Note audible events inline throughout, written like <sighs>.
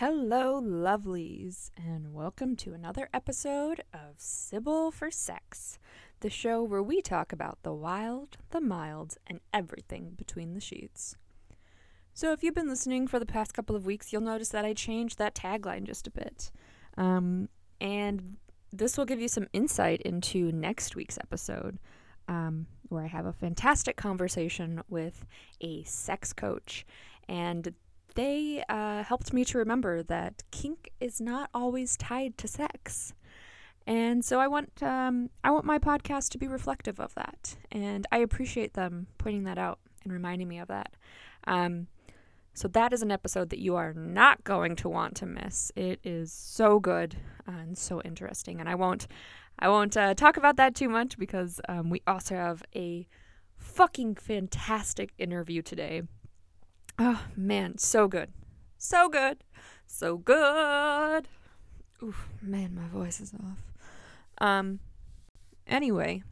Hello, lovelies, and welcome to another episode of Sybil for Sex, the show where we talk about the wild, the mild, and everything between the sheets. So, if you've been listening for the past couple of weeks, you'll notice that I changed that tagline just a bit. Um, and this will give you some insight into next week's episode, um, where I have a fantastic conversation with a sex coach. And they uh, helped me to remember that kink is not always tied to sex. And so I want um, I want my podcast to be reflective of that, and I appreciate them pointing that out and reminding me of that. Um, so that is an episode that you are not going to want to miss. It is so good and so interesting, and I won't I won't uh, talk about that too much because um, we also have a fucking fantastic interview today Oh man, so good. So good. So good. Oof, man, my voice is off. Um anyway,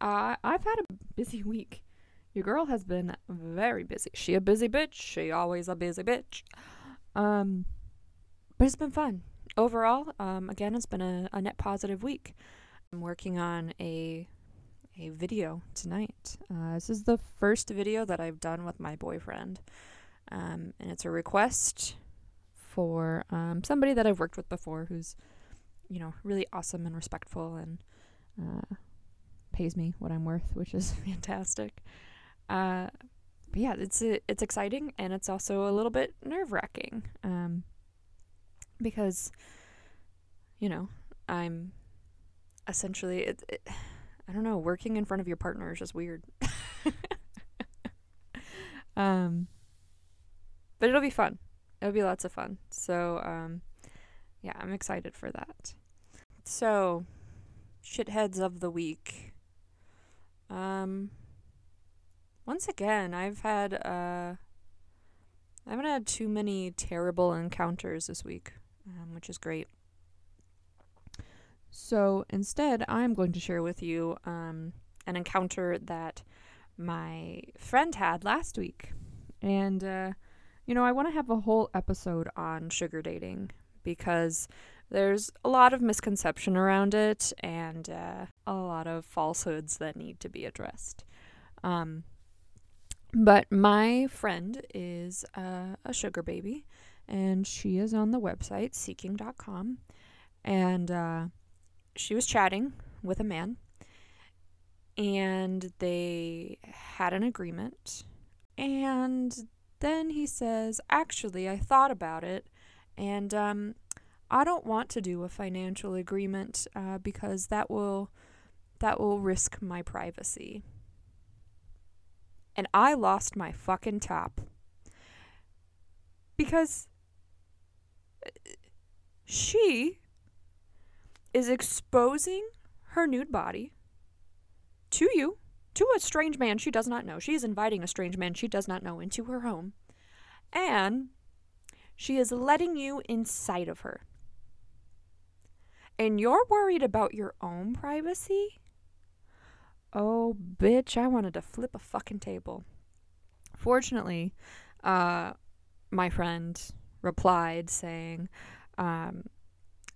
uh, I've had a busy week. Your girl has been very busy. She a busy bitch. She always a busy bitch. Um but it's been fun. Overall, um again it's been a, a net positive week. I'm working on a a video tonight. Uh, this is the first video that I've done with my boyfriend. Um, and it's a request for um, somebody that I've worked with before who's, you know, really awesome and respectful and uh, pays me what I'm worth, which is <laughs> fantastic. Uh, but yeah, it's it's exciting and it's also a little bit nerve wracking um, because, you know, I'm essentially it, it, I don't know, working in front of your partner is just weird. <laughs> um, but it'll be fun. It'll be lots of fun. So, um, yeah, I'm excited for that. So, shitheads of the week. Um, once again, I've had uh, I haven't had too many terrible encounters this week, um, which is great. So instead, I'm going to share with you um, an encounter that my friend had last week, and uh, you know, I want to have a whole episode on sugar dating because there's a lot of misconception around it and uh, a lot of falsehoods that need to be addressed. Um, but my friend is uh, a sugar baby and she is on the website seeking.com and uh, she was chatting with a man and they had an agreement and then he says, Actually, I thought about it, and um, I don't want to do a financial agreement uh, because that will that will risk my privacy. And I lost my fucking top. Because uh, she is exposing her nude body to you to a strange man she does not know. She is inviting a strange man she does not know into her home. And she is letting you inside of her. And you're worried about your own privacy? Oh, bitch, I wanted to flip a fucking table. Fortunately, uh, my friend replied saying, um,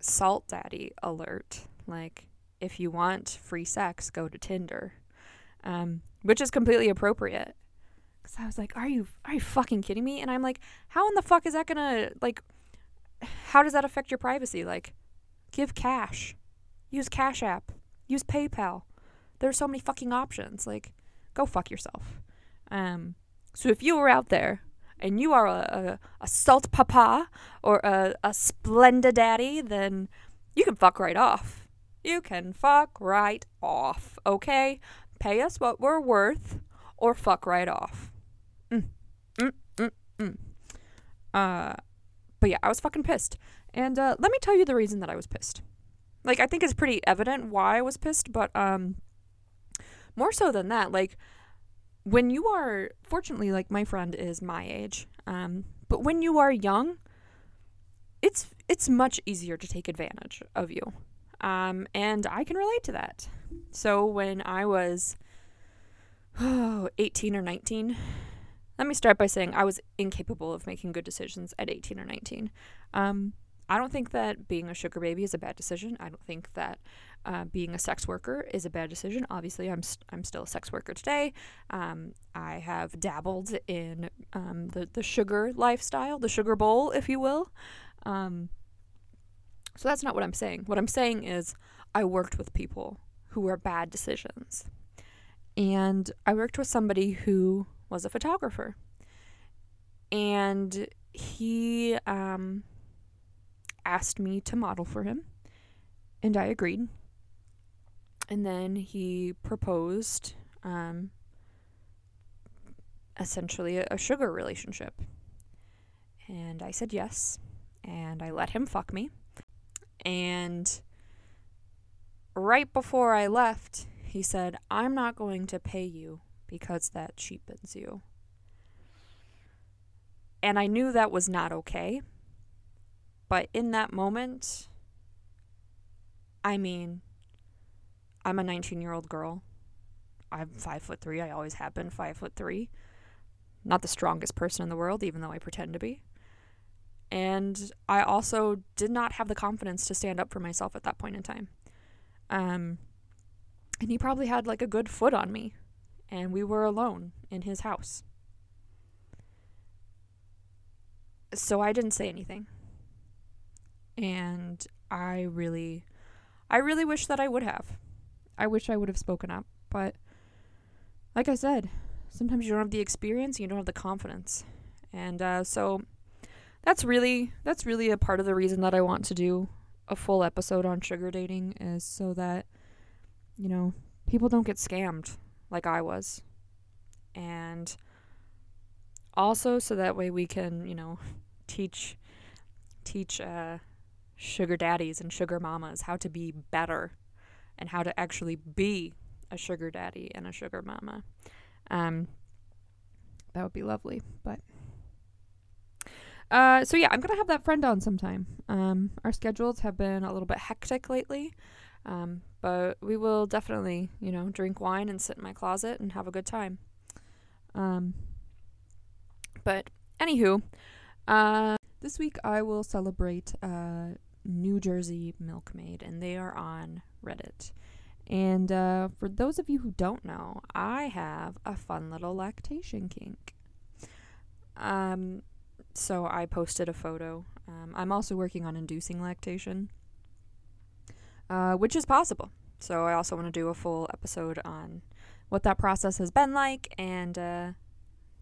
Salt Daddy alert. Like, if you want free sex, go to Tinder um, which is completely appropriate. Because I was like, "Are you are you fucking kidding me?" And I'm like, "How in the fuck is that gonna like? How does that affect your privacy? Like, give cash, use Cash App, use PayPal. There's so many fucking options. Like, go fuck yourself." Um, so if you were out there and you are a, a, a salt papa or a, a splenda daddy, then you can fuck right off. You can fuck right off, okay? Pay us what we're worth, or fuck right off. Mm. Mm, mm, mm. Uh, but yeah, I was fucking pissed. And uh, let me tell you the reason that I was pissed. Like, I think it's pretty evident why I was pissed, but um, more so than that, like, when you are, fortunately, like, my friend is my age, um, but when you are young, it's it's much easier to take advantage of you. Um, and I can relate to that. So when I was oh, <sighs> 18 or 19, let me start by saying I was incapable of making good decisions at 18 or 19. Um, I don't think that being a sugar baby is a bad decision. I don't think that uh, being a sex worker is a bad decision. Obviously, I'm st- I'm still a sex worker today. Um, I have dabbled in um, the the sugar lifestyle, the sugar bowl, if you will. Um, so that's not what I'm saying. What I'm saying is I worked with people who were bad decisions, and I worked with somebody who was a photographer, and he um, asked me to model for him, and I agreed and then he proposed um, essentially a, a sugar relationship. And I said yes, and I let him fuck me. And right before I left, he said, I'm not going to pay you because that cheapens you. And I knew that was not okay. But in that moment, I mean, I'm a 19 year old girl. I'm five foot three. I always have been five foot three. Not the strongest person in the world, even though I pretend to be. And I also did not have the confidence to stand up for myself at that point in time. Um, and he probably had like a good foot on me, and we were alone in his house. So I didn't say anything. And I really, I really wish that I would have. I wish I would have spoken up, but like I said, sometimes you don't have the experience, you don't have the confidence, and uh, so that's really that's really a part of the reason that I want to do a full episode on sugar dating is so that you know people don't get scammed like I was, and also so that way we can you know <laughs> teach teach uh, sugar daddies and sugar mamas how to be better and how to actually be a sugar daddy and a sugar mama. Um, that would be lovely. But uh, so yeah, I'm gonna have that friend on sometime. Um, our schedules have been a little bit hectic lately, um, but we will definitely, you know, drink wine and sit in my closet and have a good time. Um, but anywho, uh, this week I will celebrate uh, New Jersey Milkmaid, and they are on Reddit. And uh, for those of you who don't know, I have a fun little lactation kink. Um, so I posted a photo. Um, I'm also working on inducing lactation, uh, which is possible. So I also want to do a full episode on what that process has been like and, uh,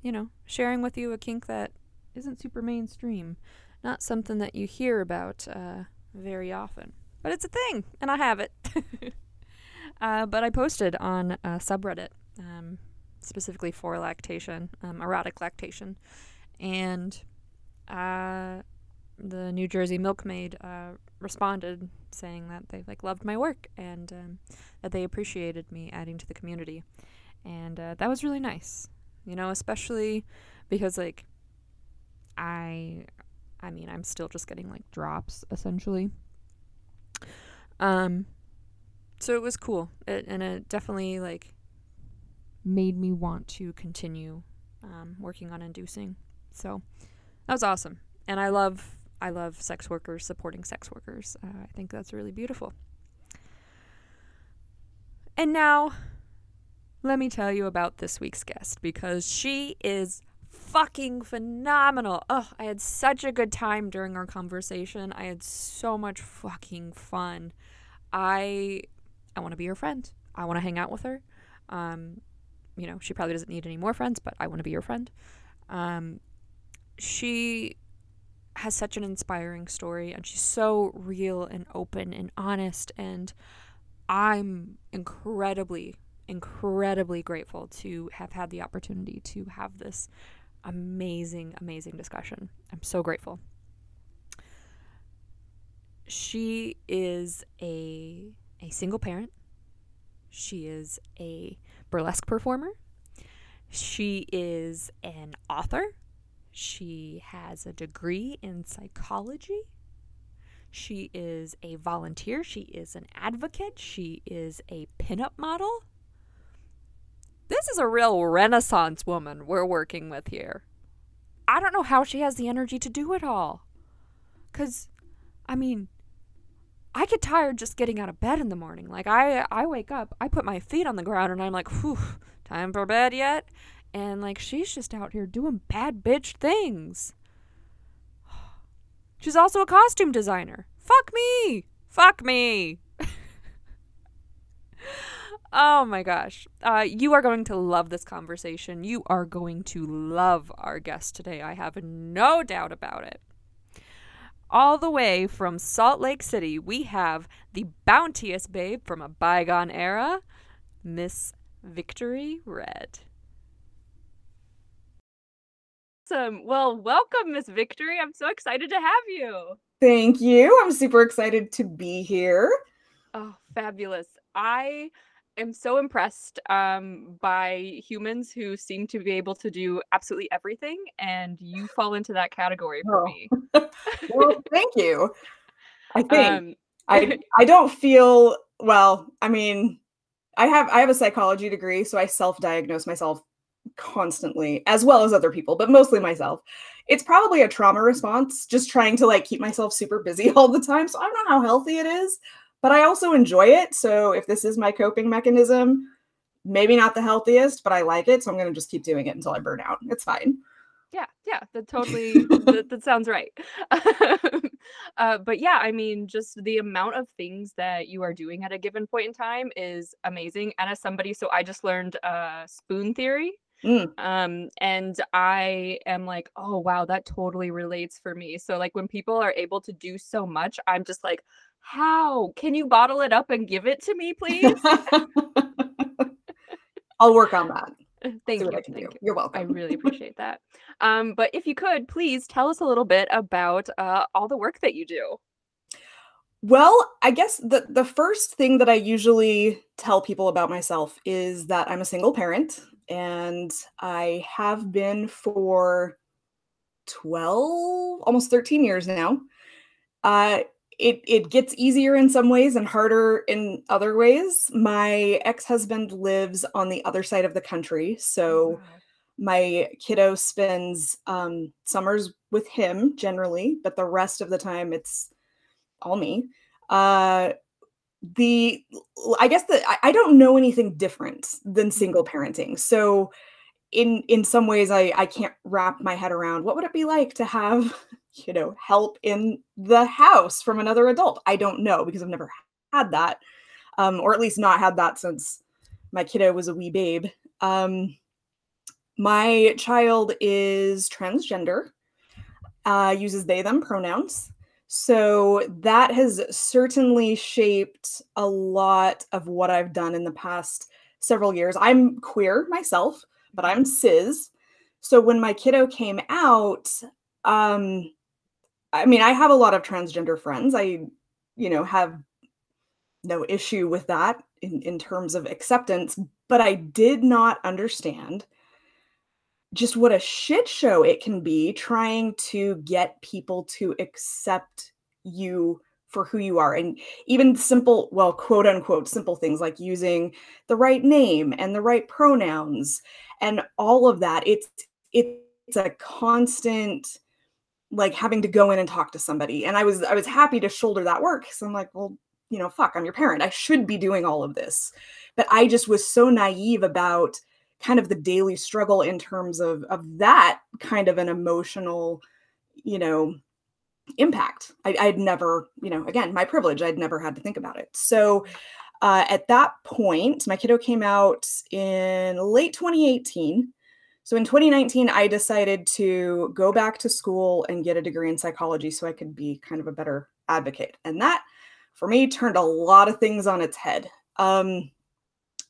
you know, sharing with you a kink that isn't super mainstream. Not something that you hear about uh, very often. But it's a thing, and I have it. <laughs> uh, but I posted on a subreddit, um, specifically for lactation, um, erotic lactation, and uh, the New Jersey milkmaid uh, responded saying that they like loved my work and um, that they appreciated me adding to the community, and uh, that was really nice. You know, especially because like I, I mean, I'm still just getting like drops essentially um, so it was cool, it, and it definitely like made me want to continue um, working on inducing. So that was awesome, and I love I love sex workers supporting sex workers. Uh, I think that's really beautiful. And now, let me tell you about this week's guest because she is fucking phenomenal. Oh, I had such a good time during our conversation. I had so much fucking fun. I I want to be her friend. I want to hang out with her. Um, you know, she probably doesn't need any more friends, but I want to be her friend. Um, she has such an inspiring story and she's so real and open and honest and I'm incredibly incredibly grateful to have had the opportunity to have this amazing amazing discussion. I'm so grateful she is a a single parent. She is a burlesque performer. She is an author. She has a degree in psychology. She is a volunteer. She is an advocate. She is a pinup model. this is a real renaissance woman we're working with here. I don't know how she has the energy to do it all. Cuz I mean, I get tired just getting out of bed in the morning. Like I I wake up, I put my feet on the ground and I'm like, "Whew, time for bed yet?" And like she's just out here doing bad bitch things. <sighs> She's also a costume designer. Fuck me. Fuck me. <laughs> oh my gosh. Uh, you are going to love this conversation. You are going to love our guest today. I have no doubt about it. All the way from Salt Lake City, we have the bounteous babe from a bygone era, Miss Victory Red. Awesome. Well, welcome, Miss Victory. I'm so excited to have you. Thank you. I'm super excited to be here. Oh, fabulous. I am so impressed um, by humans who seem to be able to do absolutely everything, and you fall into that category for oh. me. <laughs> well, thank you. I think um, I <laughs> I don't feel well. I mean, I have I have a psychology degree, so I self-diagnose myself constantly, as well as other people, but mostly myself. It's probably a trauma response, just trying to like keep myself super busy <laughs> all the time. So I don't know how healthy it is, but I also enjoy it. So if this is my coping mechanism, maybe not the healthiest, but I like it. So I'm going to just keep doing it until I burn out. It's fine. Yeah, yeah, that totally <laughs> that, that, sounds right. <laughs> uh, but yeah, I mean, just the amount of things that you are doing at a given point in time is amazing. And as somebody, so I just learned uh, spoon theory, Mm. Um, and I am like, oh wow, that totally relates for me. So like when people are able to do so much, I'm just like, how can you bottle it up and give it to me, please? <laughs> I'll work on that. <laughs> Thank you. Thank you. You're welcome. I really <laughs> appreciate that. Um, but if you could, please tell us a little bit about uh, all the work that you do. Well, I guess the the first thing that I usually tell people about myself is that I'm a single parent and I have been for 12, almost 13 years now. Uh, it it gets easier in some ways and harder in other ways. My ex-husband lives on the other side of the country, so my kiddo spends um, summers with him generally, but the rest of the time it's all me. Uh, the i guess that I, I don't know anything different than mm-hmm. single parenting. So in in some ways i i can't wrap my head around what would it be like to have <laughs> you know help in the house from another adult? I don't know because i've never had that um or at least not had that since my kiddo was a wee babe. Um my child is transgender uh uses they them pronouns so that has certainly shaped a lot of what I've done in the past several years. I'm queer myself, but I'm cis. So when my kiddo came out, um, I mean, I have a lot of transgender friends. I, you know, have no issue with that in, in terms of acceptance, but I did not understand just what a shit show it can be trying to get people to accept you for who you are. And even simple well quote unquote simple things like using the right name and the right pronouns and all of that it's it's a constant like having to go in and talk to somebody. And i was i was happy to shoulder that work because i'm like well you know fuck i'm your parent. I should be doing all of this. But i just was so naive about kind of the daily struggle in terms of of that kind of an emotional you know impact. I, i'd never you know again my privilege i'd never had to think about it. So uh, at that point my kiddo came out in late 2018 so in 2019 i decided to go back to school and get a degree in psychology so i could be kind of a better advocate. And that for me turned a lot of things on its head. Um,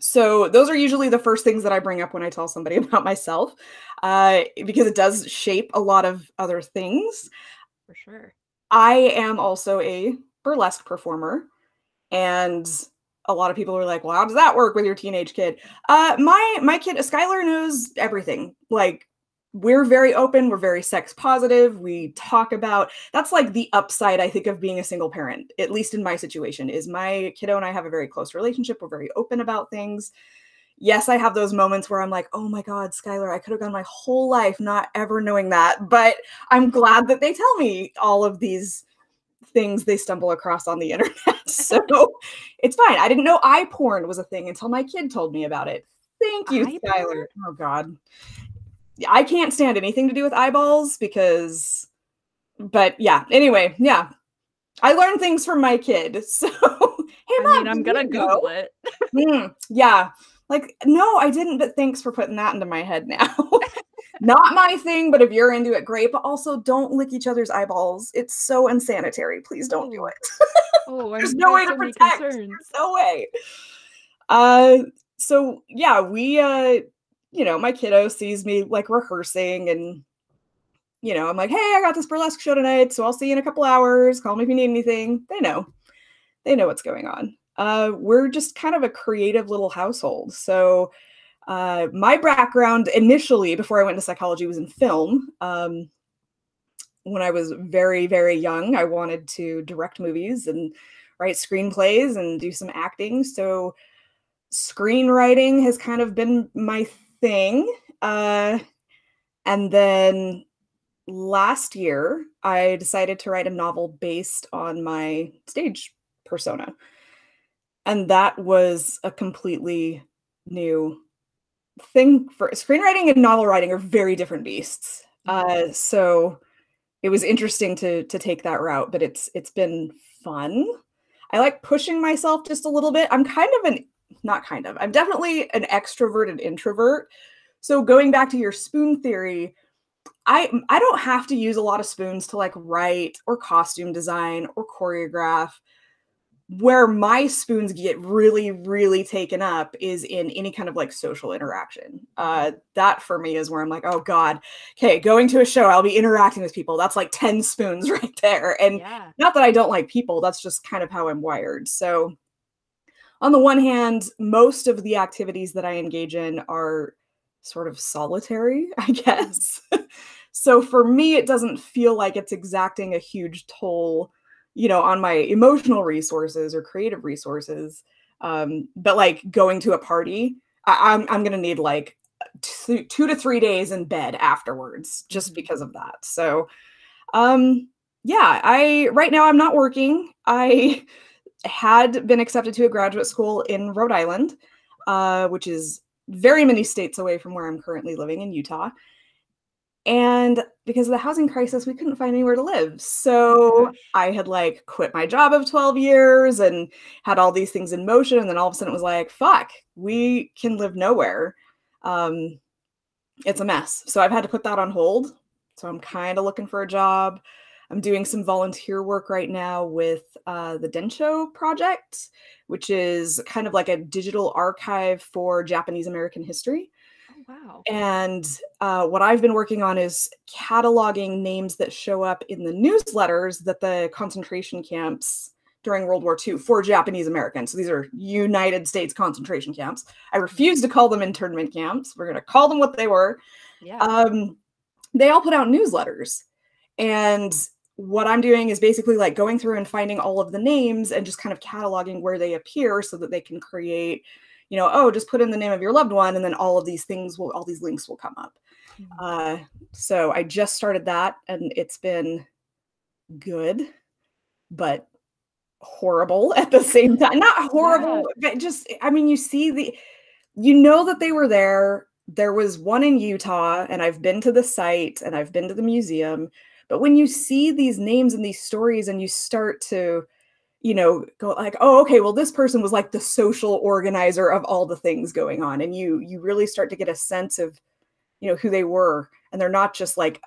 so those are usually the first things that I bring up when I tell somebody <laughs> about myself, uh, because it does shape a lot of other things. For sure. I am also a burlesque performer, and a lot of people are like, "Well, how does that work with your teenage kid?" Uh, my my kid, Skylar, knows everything. Like we're very open we're very sex positive we talk about that's like the upside i think of being a single parent at least in my situation is my kiddo and i have a very close relationship we're very open about things yes, I have those moments where I'm like, oh my God, Skylar, I could have gone my whole life not ever knowing that. But I'm glad that they tell me all of these things they stumble across on the <laughs> internet. so it's fine. I didn't know eye porn was a thing until my kid told me about it. Thank you, Skylar. Oh God. I can't stand anything to do with eyeballs because but yeah, anyway, yeah. I learned things from my kid. <laughs> So hey mom, I mean, I'm gonna Google know? it. mm, yeah. Like, no, I didn't, but thanks for putting that into my head now. <laughs> Not my thing, but if you're into it, great. But also, don't lick each other's eyeballs. It's so unsanitary. Please don't do it. <laughs> oh, there's no way to protect. There's no way. Uh, so yeah, we uh, you know, my kiddo sees me like rehearsing, and you know, I'm like, hey, I got this burlesque show tonight, so I'll see you in a couple hours. Call me if you need anything. They know, they know what's going on. Uh, we're just kind of a creative little household. So uh, my background initially, before I went to psychology, was in film. Um, when I was very, very young, I wanted to direct movies and write screenplays and do some acting. So screenwriting has kind of been my thing. Uh, and then last year, I decided to write a novel based on my stage persona. And that was a completely new thing for screenwriting and novel writing are very different beasts. Mm-hmm. Uh, so it was interesting to to take that route, but it's it's been fun. I like pushing myself just a little bit. I'm kind of an not kind of. I'm definitely an extroverted introvert. So going back to your spoon theory, I I don't have to use a lot of spoons to like write or costume design or choreograph where my spoons get really really taken up is in any kind of like social interaction uh that for me is where i'm like oh god okay going to a show i'll be interacting with people that's like 10 <laughs> spoons right there and yeah. not that i don't like people that's just kind of how i'm wired so on the one hand most of the activities that i engage in are sort of solitary <laughs> i guess. So for me it doesn't feel like it's exacting a huge toll you know on my emotional resources or creative resources um but like going to a party I, am I'm, I'm gonna need like two, two to three days in bed afterwards just mm-hmm. because of that. So um yeah i right now i'm not working. I had been accepted to a graduate school in rhode island uh, which is very many states away from where i'm currently living in utah and because of the housing crisis, we couldn't find anywhere to live. So I had like quit my job of 12 years and had all these things in motion. And then all of a sudden it was like, fuck, we can live nowhere. Um, it's a mess. So I've had to put that on hold. So I'm kind of looking for a job. I'm doing some volunteer work right now with uh, the Densho Project, which is kind of like a digital archive for Japanese American history. Oh, Wow. And uh, what I've been working on is cataloging names that show up in the newsletters that the concentration camps during World War II for Japanese Americans. So these are United States concentration camps. I refuse to call them internment camps. We're going to call them what they were. Yeah. Um, they all put out newsletters. And what I'm doing is basically like going through and finding all of the names and just kind of cataloging where they appear so that they can create you know, oh, just put in the name of your loved one, and then all of these things will, all these links will come up. Mm-hmm. Uh, so I just started that, and it's been good, but horrible <laughs> at the same time. Not horrible, yeah. but just, I mean, you see the, you know that they were there. There was one in Utah, and I've been to the site and I've been to the museum. But when you see these names and these stories, and you start to you know go like oh okay well this person was like the social organizer of all the things going on and you you really start to get a sense of you know who they were and they're not just like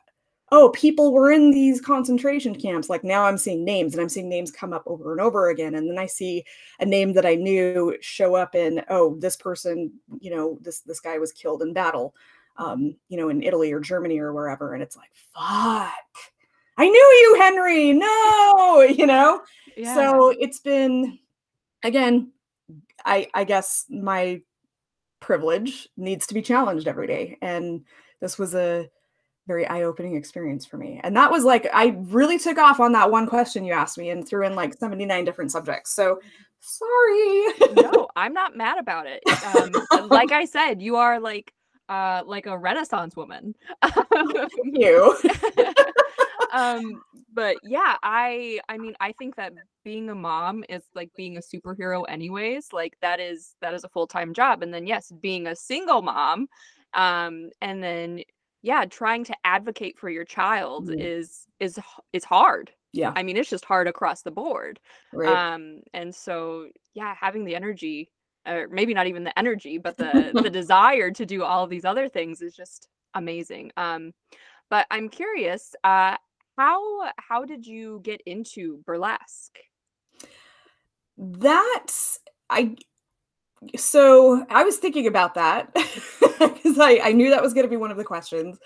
oh people were in these concentration camps like now i'm seeing names and i'm seeing names come up over and over again and then i see a name that i knew show up in oh this person you know this this guy was killed in battle um you know in italy or germany or wherever and it's like fuck i knew you henry no <laughs> you know yeah. So it's been again, I I guess my privilege needs to be challenged every day. And this was a very eye-opening experience for me. And that was like I really took off on that one question you asked me and threw in like 79 different subjects. So Sorry. no, <laughs> I'm not mad about it. Um, like I said, you are like uh like a renaissance woman. You. <laughs> um but yeah, I I mean I think that being a mom is like being a superhero anyways. Like that is that is a full-time job and then yes, being a single mom um and then yeah, trying to advocate for your child Mm. is is is hard. Yeah, I mean, it's just hard across the board. right. Um, and so yeah, having the energy, or maybe not even the energy, but the the <laughs> desire to do all of these other things is just amazing. Um, but I'm curious, uh, how how did you get into burlesque? That's I so I was thinking about that <laughs> because I, I knew that was going to be one of the questions.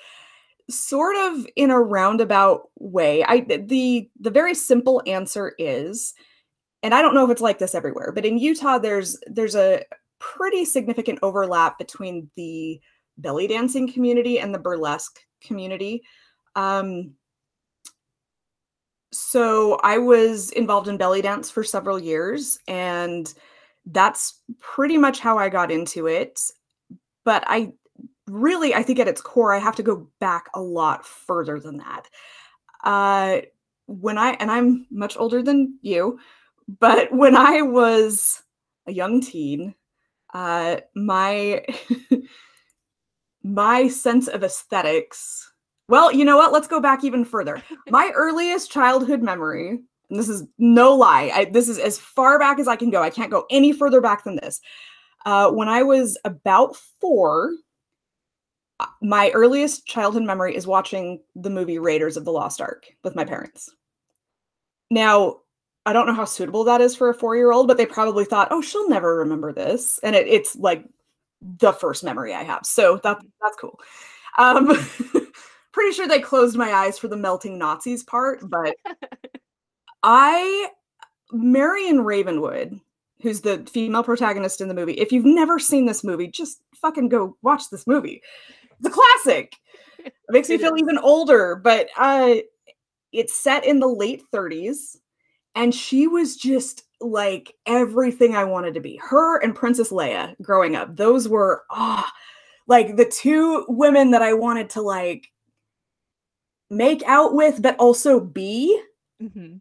Sort of in a roundabout way. I the the very simple answer is, and I don't know if it's like this everywhere, but in Utah there's there's a pretty significant overlap between the belly dancing community and the burlesque community. Um, so I was involved in belly dance for several years and that's pretty much how I got into it. But I really, I think at its core, I have to go back a lot further than that. Uh, when I, and I'm much older than you, but when I was a young teen, uh, my <laughs> my sense of aesthetics. Well, you know what? Let's go back even further. <laughs> My earliest childhood memory, and this is no lie, I, this is as far back as I can go. I can't go any further back than this. Uh, when I was about four, uh, my earliest childhood memory is watching the movie Raiders of the Lost Ark with my parents. Now, I don't know how suitable that is for a four year old, but they probably thought, oh, she'll never remember this. And it, it's like the first memory I have. So that, that's cool. Um, <laughs> pretty sure they closed my eyes for the melting Nazis part, but I, Marion Ravenwood, who's the female protagonist in the movie, if you've never seen this movie, just fucking go watch this movie. The classic. It makes me feel even older, but uh, it's set in the late 30s and she was just like everything I wanted to be. Her and Princess Leia growing up, those were ah like the two women that I wanted to like make out with but also be. hmm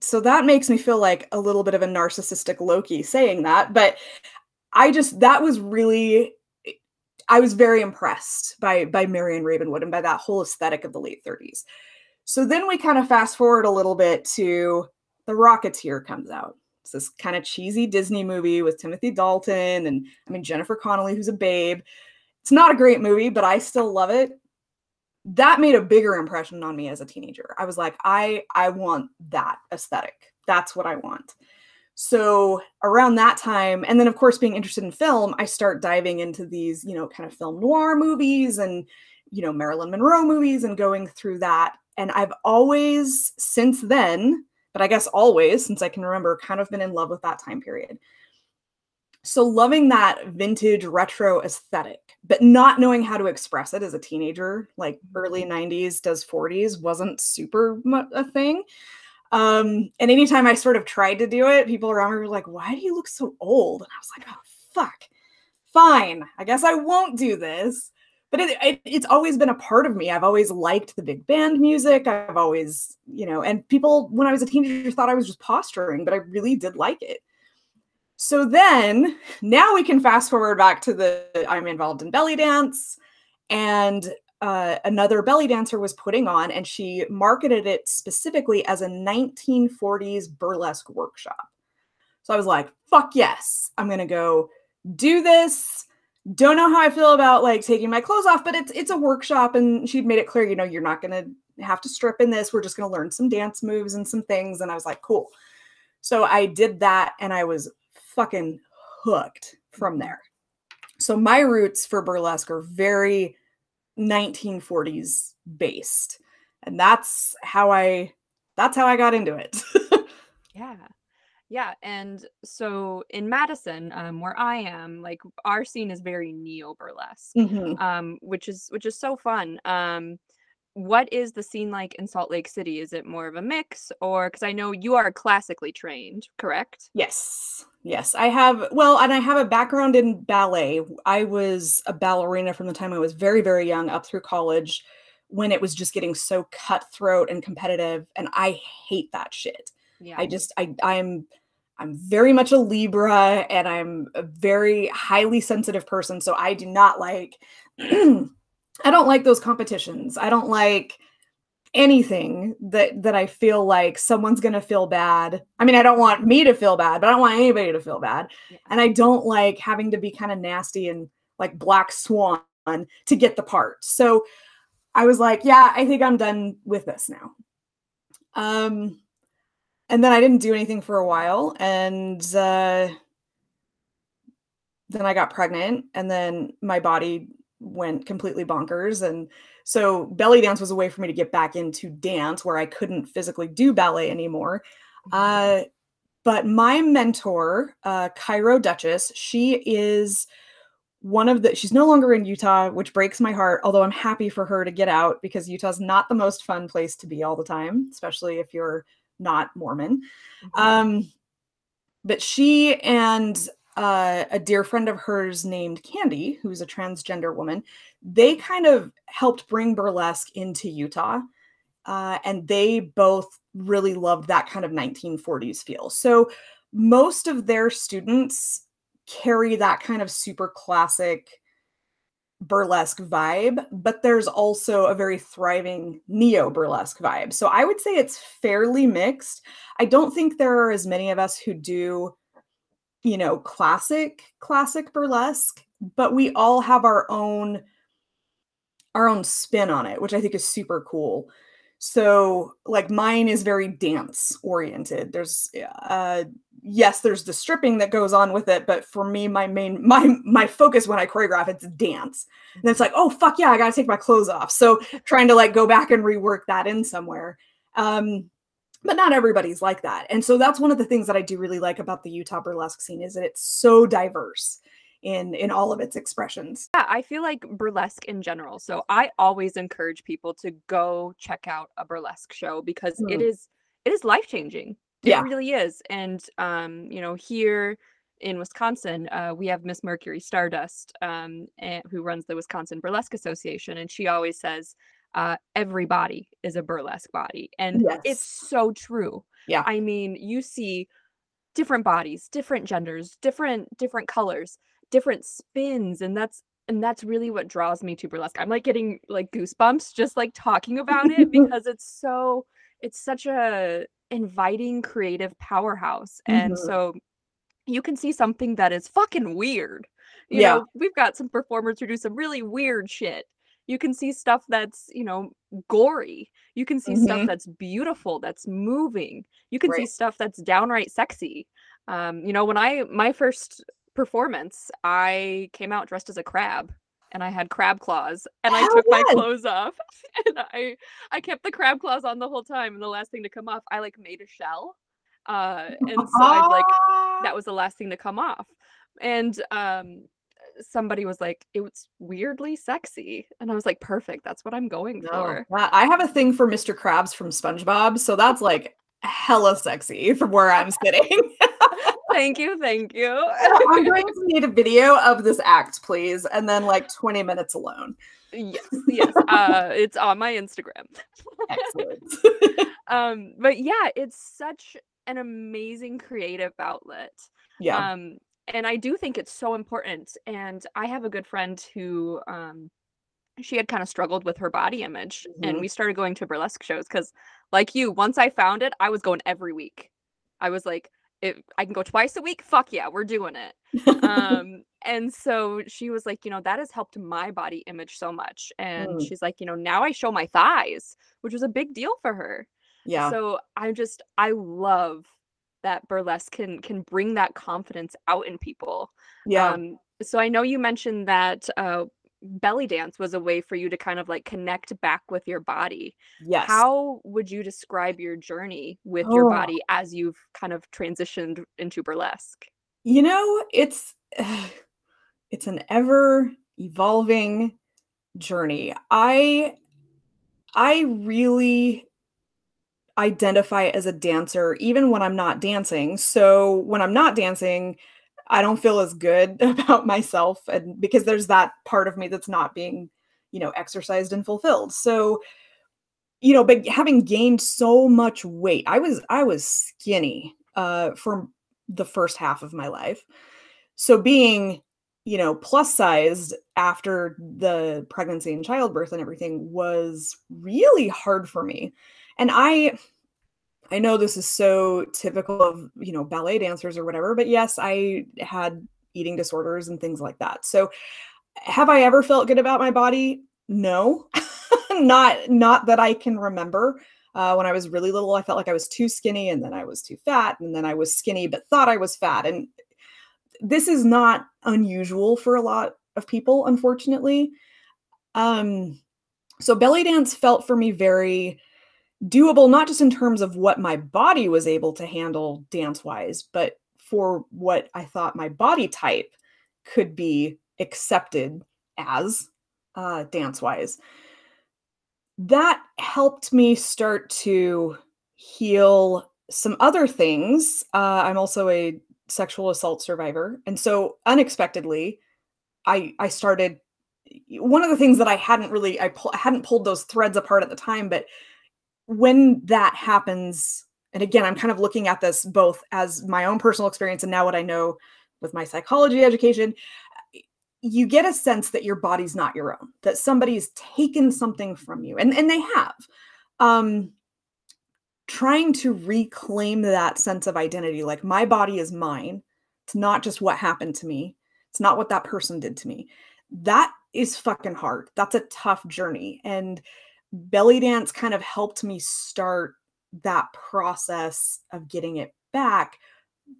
So that makes me feel like a little bit of a narcissistic Loki saying that, but I just that was really I was very impressed by by Marion Ravenwood and by that whole aesthetic of the late 30s. So then we kind of fast forward a little bit to The Rocketeer comes out. It's this kind of cheesy Disney movie with Timothy Dalton and I mean Jennifer Connelly, who's a babe. It's not a great movie, but I still love it. That made a bigger impression on me as a teenager. I was like, I I want that aesthetic. That's what I want. So around that time, and then of course being interested in film, I start diving into these, you know, kind of film noir movies and you know Marilyn Monroe movies and going through that. And I've always since then, but I guess always since I can remember, kind of been in love with that time period. So loving that vintage retro aesthetic, but not knowing how to express it as a teenager, like early 90s does 40s wasn't super a thing. Um, and anytime I sort of tried to do it, people around me were like, why do you look so old? And I was like, oh, fuck. Fine. I guess I won't do this. But it, it, it's always been a part of me. I've always liked the big band music. I've always, you know, and people when I was a teenager thought I was just posturing, but I really did like it. So then now we can fast forward back to the I'm involved in belly dance and uh, another belly dancer was putting on and she marketed it specifically as a 1940s burlesque workshop. So I was like, fuck yes, I'm gonna go do this. Don't know how I feel about like taking my clothes off, but it's it's a workshop and she'd made it clear, you know, you're not gonna have to strip in this. We're just gonna learn some dance moves and some things. And I was like, cool. So I did that and I was fucking hooked from mm-hmm. there. So my roots for burlesque are very 1940s based. And that's how I that's how I got into it. <laughs> Yeah. Yeah. And so in Madison, um, where I am, like our scene is very neo burlesque. Mhm. um, which is which is so fun. Um, what is the scene like in Salt Lake City? Is it more of a mix or because I know you are classically trained, correct? Yes. Yes. I have, well, and I have a background in ballet. I was a ballerina from the time I was very, very young up through college when it was just getting so cutthroat and competitive. And I hate that shit. Yeah. I just, I, I'm, I'm very much a Libra and I'm a very highly sensitive person. So I do not like, <clears throat> I don't like those competitions. I don't like anything that that I feel like someone's going to feel bad. I mean, I don't want me to feel bad, but I don't want anybody to feel bad. Yeah. And I don't like having to be kind of nasty and like black swan to get the part. So I was like, yeah, I think I'm done with this now. Um and then I didn't do anything for a while and uh then I got pregnant and then my body went completely bonkers and so belly dance was a way for me to get back into dance where I couldn't physically do ballet anymore. Uh, but my mentor, uh, Cairo Duchess, she is one of the, she's no longer in Utah, which breaks my heart, although I'm happy for her to get out because Utah's not the most fun place to be all the time, especially if you're not Mormon. Mhm. Um, but she and uh, a dear friend of hers named Candy, who's a transgender woman, they kind of helped bring burlesque into Utah. Uh, and they both really loved that kind of 1940s feel. So most of their students carry that kind of super classic burlesque vibe, but there's also a very thriving neo burlesque vibe. So I would say it's fairly mixed. I don't think there are as many of us who do you know, classic classic burlesque, but we all have our own our own spin on it, which I think is super cool. So, like mine is very dance oriented. There's uh yes, there's the stripping that goes on with it, but for me my main <laughs> my my focus when I choreograph it's dance. And it's like, "Oh fuck yeah, I got to take my clothes off." So, trying to like go back and rework that in somewhere. Um but not everybody's like that. And so that's one of the things that I do really like about the Utah burlesque scene is that it's so diverse in in all of its expressions. Yeah, I feel like burlesque in general. So I always encourage people to go check out a burlesque show because it Mm. is it is life changing. It really is. And um, you know, here in Wisconsin, uh, we have Miss Mercury Stardust, um, and, who runs the Wisconsin Burlesque Association, and she always says, uh, "Every body is a burlesque body," and it's so true. Yeah. I mean, you see different bodies, different genders, different different colors, different spins, and that's and that's really what draws me to burlesque. I'm like getting like goosebumps just like talking about it <laughs> because it's so it's such a inviting creative powerhouse. And Mhm. so you can see something that is fucking weird. You Yeah. know, we've got some performers who do some really weird shit. You can see stuff that's, you know, gory. You can see stuff Mhm. that's beautiful, that's moving. You can see stuff that's downright sexy. Um, you know, when I my first performance, I came out dressed as a crab and I had crab claws and I Hell took my clothes off <laughs> and I I kept the crab claws on the whole time and the last thing to come off, I like made a shell. Uh <laughs> and so I'd like Ah! that was the last thing to come off. And um somebody was like, it was weirdly sexy. And I was like, perfect, that's what I'm going No, for. I have a thing for Mr. Krabs from SpongeBob, so that's like hella sexy from where I'm <laughs> sitting. Thank you, thank you. <laughs> I'm going to need a video of this act, please, and then like 20 minutes alone. yes, yes. Uh it's on my Instagram. Excellent. <laughs> um, but yeah, it's such an amazing creative outlet. yeah. Um, and I do think it's so important. And I have a good friend who um she had kind of struggled with her body image and Mhm. we started going to burlesque shows because like you, once I found it, I was going every week. I was like, if I can go twice a week, fuck yeah, we're doing it. <laughs> Um, and so she was like, you know, that has helped my body image so much. And Mm. she's like, you know, now I show my thighs, which was a big deal for her. yeah. So I just I love that burlesque can can bring that confidence out in people. yeah. Um, so I know you mentioned that uh, belly dance was a way for you to kind of like connect back with your body. yes. How would you describe your journey with your Oh. body as you've kind of transitioned into burlesque? You know, it's <sighs> it's an ever evolving journey. I I really identify as a dancer even when I'm not dancing. So when I'm not dancing, I don't feel as good <laughs> about myself and because there's that part of me that's not being, you know, exercised and fulfilled. So you know, but having gained so much weight, I was I was skinny uh for the first half of my life. So being, you know, plus sized after the pregnancy and childbirth and everything was really hard for me. And I I know this is so typical of, you know, ballet dancers or whatever, but yes, I had eating disorders and things like that. So have I ever felt good about my body? No. <laughs> not not that I can remember. Uh, when I was really little, I felt like I was too skinny, and then I was too fat, and then I was skinny but thought I was fat. And this is not unusual for a lot of people, unfortunately. Um, so belly dance felt for me very doable, not just in terms of what my body was able to handle dance wise, but for what I thought my body type could be accepted as uh, dance wise. That helped me start to heal some other things. Uh, I'm also a sexual assault survivor, and so unexpectedly, I I started. One of the things that I hadn't really I, pu- hadn't pulled those threads apart at the time, but when that happens, and again, I'm kind of looking at this both as my own personal experience and now what I know with my psychology education. You get a sense that your body's not your own, that somebody's taken something from you, and, and they have. Um, trying to reclaim that sense of identity like my body is mine. It's not just what happened to me, it's not what that person did to me. That is fucking hard. That's a tough journey. And belly dance kind of helped me start that process of getting it back.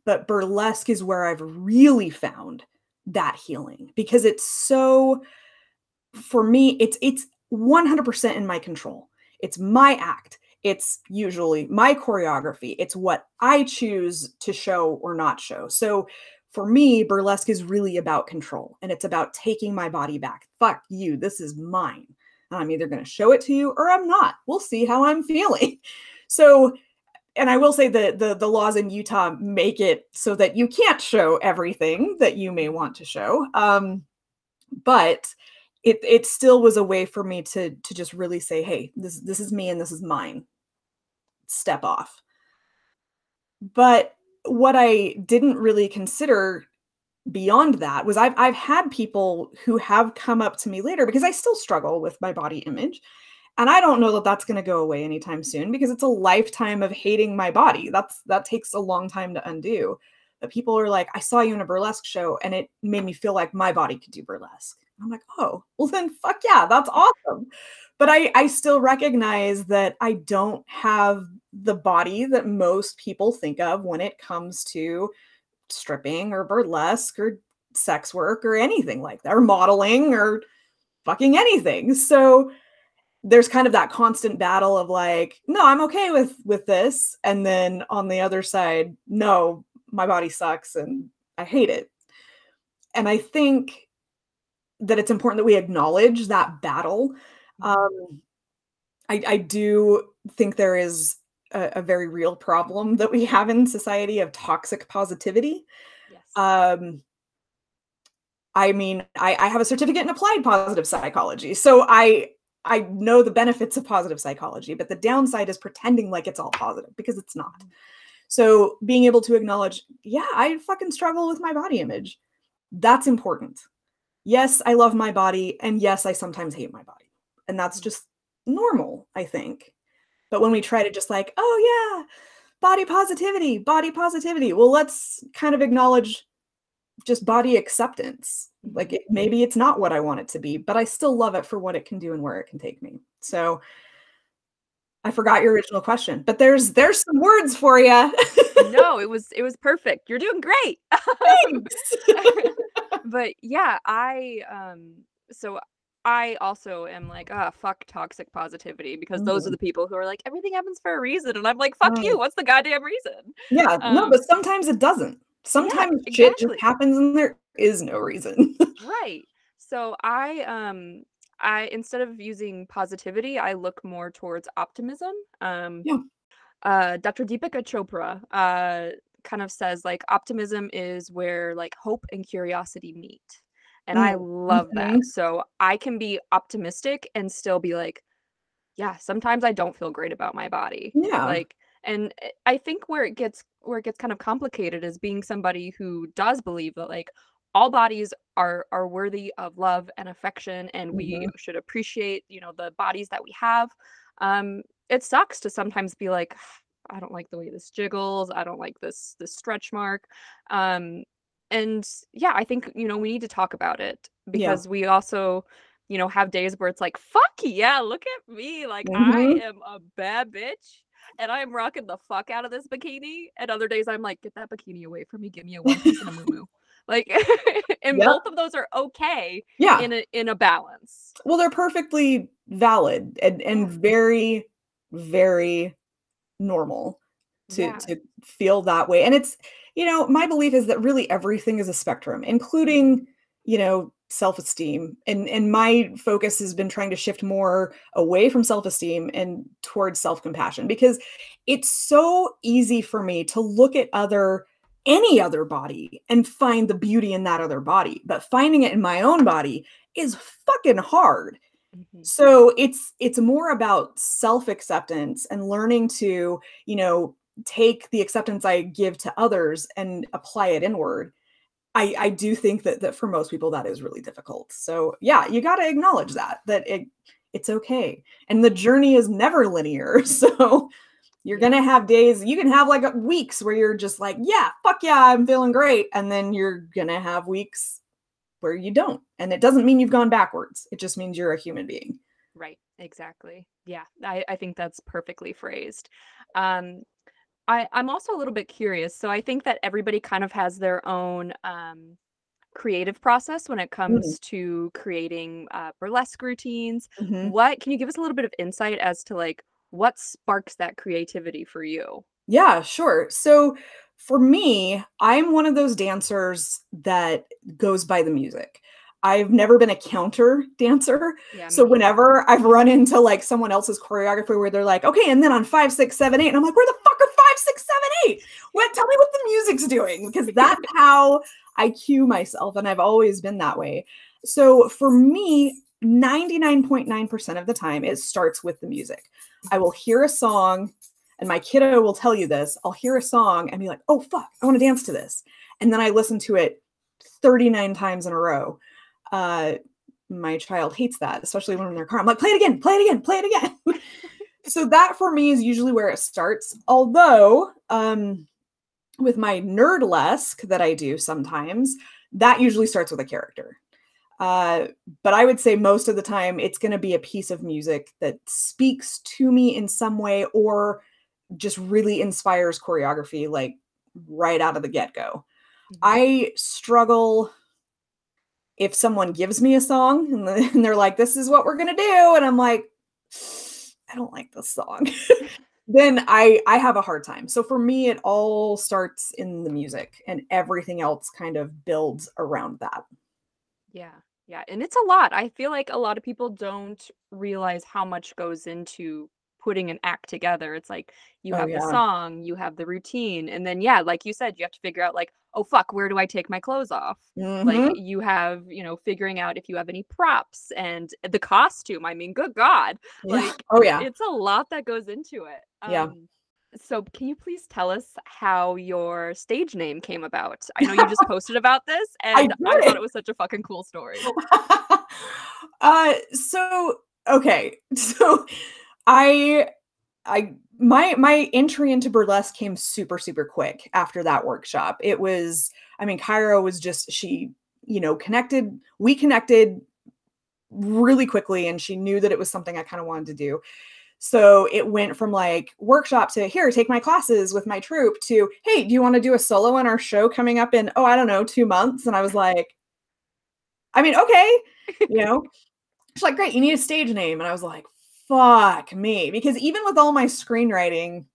But burlesque is where I've really found that healing because it's so for me it's it's 100% in my control. It's my act. It's usually my choreography. It's what I choose to show or not show. So for me, burlesque is really about control and it's about taking my body back. Fuck you. This is mine. I'm either going to show it to you or I'm not. We'll see how I'm feeling. <laughs> So, and I will say that the the laws in Utah make it so that you can't show everything that you may want to show. Um, but it it still was a way for me to to just really say, hey, this this is me and this is mine. Step off. But what I didn't really consider beyond that was I've I've had people who have come up to me later because I still struggle with my body image. And I don't know that that's going to go away anytime soon because it's a lifetime of hating my body. That's that takes a long time to undo. But people are like, I saw you in a burlesque show and it made me feel like my body could do burlesque. And I'm like, oh, <laughs> well then fuck yeah, that's awesome. But I I still recognize that I don't have the body that most people think of when it comes to stripping or burlesque or sex work or anything like that, or modeling or fucking anything. So there's kind of that constant battle of like, no, I'm okay with with this. And then on the other side, no, my body sucks and I hate it. And I think that it's important that we acknowledge that battle. Mm-hmm. Um, I, I do think there is a, a, very real problem that we have in society of toxic positivity. Yes. Um, I mean, I, I have a certificate in applied positive psychology, so I I know the benefits of positive psychology, but the downside is pretending like it's all positive because it's not. Mm-hmm. So being able to acknowledge, yeah, I fucking struggle with my body image. That's important. Yes, I love my body, and yes, I sometimes hate my body, and that's mm-hmm. just normal. I think. But when we try to just like, oh yeah, body positivity, body positivity, well, let's kind of acknowledge just body acceptance. Like it, maybe it's not what I want it to be, but I still love it for what it can do and where it can take me. So I forgot your original question, but there's there's some words for you. no, it <laughs> was it was perfect. You're doing great. <laughs> Thanks. <laughs> But yeah, I um so I also am like, ah, fuck toxic positivity because those are mm. the people who are like, everything happens for a reason. And I'm like, fuck you. What's the goddamn reason? Yeah. Um, no, but sometimes it doesn't. Sometimes yeah, shit exactly. just happens and there is no reason. <laughs> right. So I um I instead of using positivity, I look more towards optimism. Um, Yeah. uh, Dr. Deepika Chopra uh, kind of says like optimism is where like hope and curiosity meet. And I Mm, love that. mhm. So I can be optimistic and still be like, yeah, sometimes I don't feel great about my body. Yeah. Like, and eh, I think where it gets where it gets kind of complicated is being somebody who does believe that like all bodies are are worthy of love and affection and we Mhm. should appreciate, you know, the bodies that we have. Um it sucks to sometimes be like I don't like the way this jiggles. I don't like this this stretch mark. Um and yeah, I think, you know, we need to talk about it Yeah. because we also you know, have days where it's like, "Fuck yeah, look at me, like, I Mhm. am a bad bitch, and I am rocking the fuck out of this bikini," and other days I'm like, "Get that bikini away from me, give me a one piece and a <laughs> muumuu." Like, <laughs> and Yep. both of those are okay Yeah. in a in a balance. Well, they're perfectly valid and and very, very normal to Yeah. to feel that way. And it's, you know, my belief is that really everything is a spectrum, including, you know, self-esteem. And and my focus has been trying to shift more away from self-esteem and towards self-compassion because it's so easy for me to look at other any other body and find the beauty in that other body, but finding it in my own body is fucking hard. Mhm. So it's it's more about self-acceptance and learning to, you know, take the acceptance I give to others and apply it inward. I I do think that that for most people that is really difficult. So yeah, you got to acknowledge that that it it's okay. And the journey is never linear. <laughs> So you're going to have days you can have like weeks where you're just like, yeah, fuck yeah, I'm feeling great and then you're going to have weeks where you don't. And it doesn't mean you've gone backwards. It just means you're a human being. Right, exactly. Yeah, I I think that's perfectly phrased. Um I I'm also a little bit curious. So I think that everybody kind of has their own um creative process when it Mm, comes to creating uh, burlesque routines. mhm. What can you give us a little bit of insight as to like what sparks that creativity for you? Yeah, sure. So for me, I'm one of those dancers that goes by the music. I've never been a counter dancer. Yeah, So whenever I've run into like someone else's choreography where they're like, okay, and then on five, six, seven, eight, and I'm like, where the fuck are five, six, seven, eight? What tell me what the music's doing? Because that's <laughs> how I cue myself, and I've always been that way. So for me, 99.9% of the time, it starts with the music. I mm-hmm. will hear a song and my kiddo will tell you this. I'll hear a song and be like, oh, fuck, I want to dance to this. And then I listen to it 39 times in a row. Uh, my child hates that, especially when they're in their car. I'm like, play it again, play it again, play it again. <laughs> so that for me is usually where it starts. Although, um, with my nerdlesque that I do sometimes, that usually starts with a character. Uh, but I would say most of the time it's going to be a piece of music that speaks to me in some way or just really inspires choreography like right out of the get-go. Mhm. I struggle if someone gives me a song and, the- <laughs> and they're like, this is what we're gonna do, and I'm like, I don't like this song. <laughs> then I I have a hard time. So for me, it all starts in the music and everything else kind of builds around that. Yeah, yeah, and it's a lot. I feel like a lot of people don't realize how much goes into putting an act together. It's like you Oh have the song, you have the routine, and then yeah, like you said, you have to figure out like, oh fuck, where do I take my clothes off? Like Mhm. you have, you know, figuring out if you have any props and the costume. I mean, good God, Yeah. like Oh yeah. it's a lot that goes into it. Yeah. Um, so can you please tell us how your stage name came about? I know you just <laughs> posted about this, and I thought did. it was such a fucking cool story. <laughs> uh so okay <laughs> so i i my my entry into burlesque came super super quick after that workshop. It was i mean cairo was just she you know connected we connected really quickly and she knew that it was something i kind of wanted to do. So it went from like workshop to here take my classes with my troupe to hey do you want to do a solo on our show coming up in oh i don't know two months? And i was like i mean okay you know? She's like great you need a stage name. And i was like fuck me because even with all my screenwriting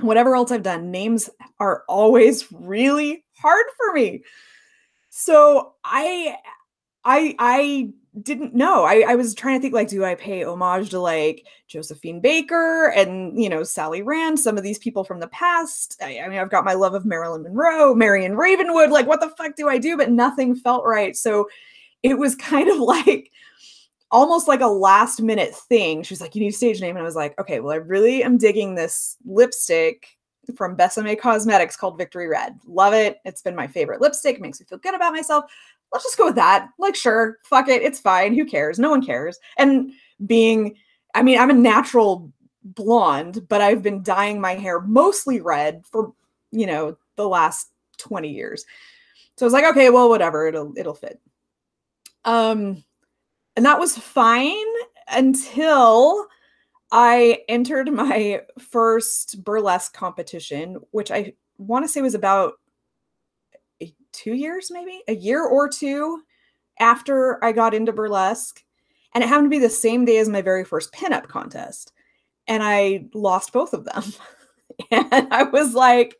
whatever else i've done names are always really hard for me so i I I didn't know. I, I was trying to think like, do I pay homage to like Josephine Baker and you know Sally Rand, some of these people from the past? I, I mean, I've got my love of Marilyn Monroe, Marion Ravenwood. Like, what the fuck do I do? But nothing felt right. So it was kind of <laughs> like almost like a last minute thing. She was like, "You need a stage name," and I was like, "Okay, well, I really am digging this lipstick." From Besame Cosmetics called Victory Red. Love it. It's been my favorite lipstick. It makes me feel good about myself let's just go with that. Like, sure, fuck it, it's fine. Who cares? No one cares. And being, I mean, I'm a natural blonde, but I've been dyeing my hair mostly red for, you know, the last 20 years. So I was like, okay, well, whatever, it'll it'll fit. Um, and that was fine until I entered my first burlesque competition, which I want to say was about two years, maybe a year or two after I got into burlesque. And it happened to be the same day as my very first pinup contest. And I lost both of them. <laughs> and I was like,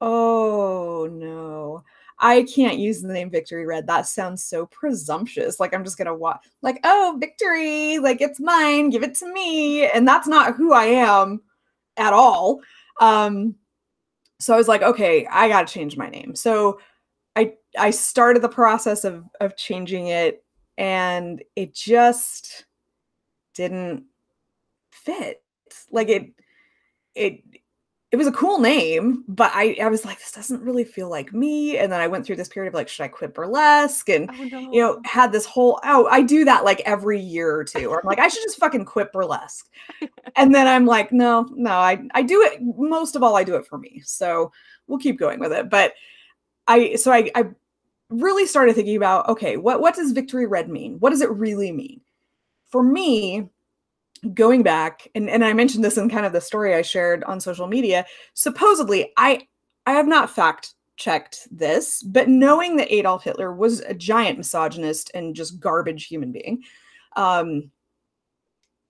oh no. I can't use the name Victory Red. That sounds so presumptuous. Like I'm just gonna watch, like, oh, victory, like it's mine, give it to me. And that's not who I am at all. Um, so I was like, okay, I gotta change my name. So I I started the process of of changing it and it just didn't fit. Like it it it was a cool name, but I, I was like, this doesn't really feel like me. And then I went through this period of like, should I quit burlesque? And oh, no. you know, had this whole oh, I do that like every year or two, or I'm like, I should just fucking quit burlesque. <laughs> and then I'm like, no, no, I I do it most of all, I do it for me. So we'll keep going with it. But I so I, I really started thinking about okay, what what does victory red mean? What does it really mean? For me, going back and, and I mentioned this in kind of the story I shared on social media, supposedly I I have not fact checked this, but knowing that Adolf Hitler was a giant misogynist and just garbage human being, um,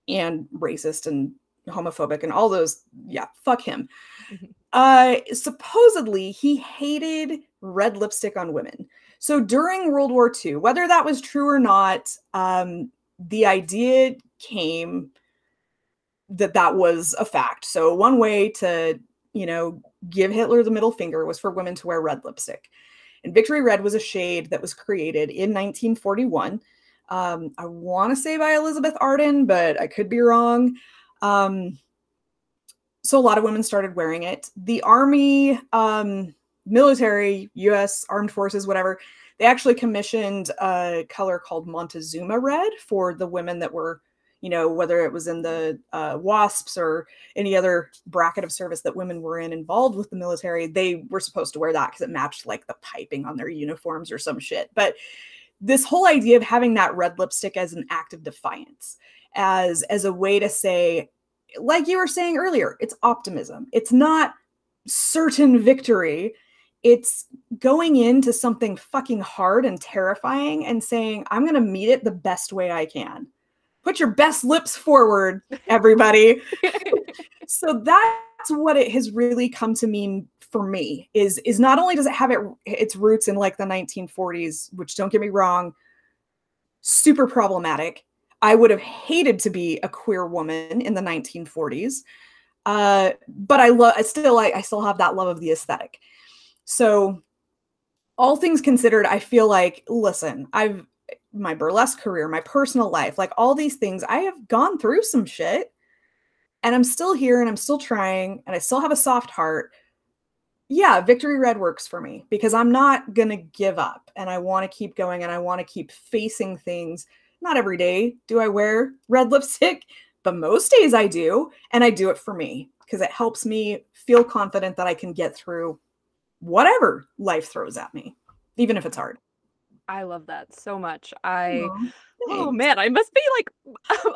and racist and homophobic and all those, yeah, fuck him. Mm-hmm. Uh, supposedly he hated red lipstick on women. So during World War II, whether that was true or not, um, the idea came that that was a fact. So one way to, you know, give Hitler the middle finger was for women to wear red lipstick. And Victory Red was a shade that was created in 1941. Um, I want to say by Elizabeth Arden, but I could be wrong. Um, so a lot of women started wearing it. The army, um, military, U.S. armed forces, whatever, they actually commissioned a color called Montezuma red for the women that were, you know, whether it was in the uh, WASPs or any other bracket of service that women were in involved with the military. They were supposed to wear that because it matched like the piping on their uniforms or some shit. But this whole idea of having that red lipstick as an act of defiance, as as a way to say like you were saying earlier, it's optimism. It's not certain victory. It's going into something fucking hard and terrifying and saying, I'm going to meet it the best way I can. Put your best lips forward, everybody. <laughs> so that's what it has really come to mean for me is is not only does it have it its roots in like the 1940s, which don't get me wrong, super problematic I would have hated to be a queer woman in the 1940s. Uh, but I love, I still, I, I still have that love of the aesthetic. So, all things considered, I feel like, listen, I've my burlesque career, my personal life, like all these things, I have gone through some shit and I'm still here and I'm still trying and I still have a soft heart. Yeah, Victory Red works for me because I'm not going to give up and I want to keep going and I want to keep facing things not every day do I wear red <laughs> lipstick, but most days I do. And I do it for me because it helps me feel confident that I can get through whatever life throws at me, even if it's hard. I love that so much. I oh man, I must be like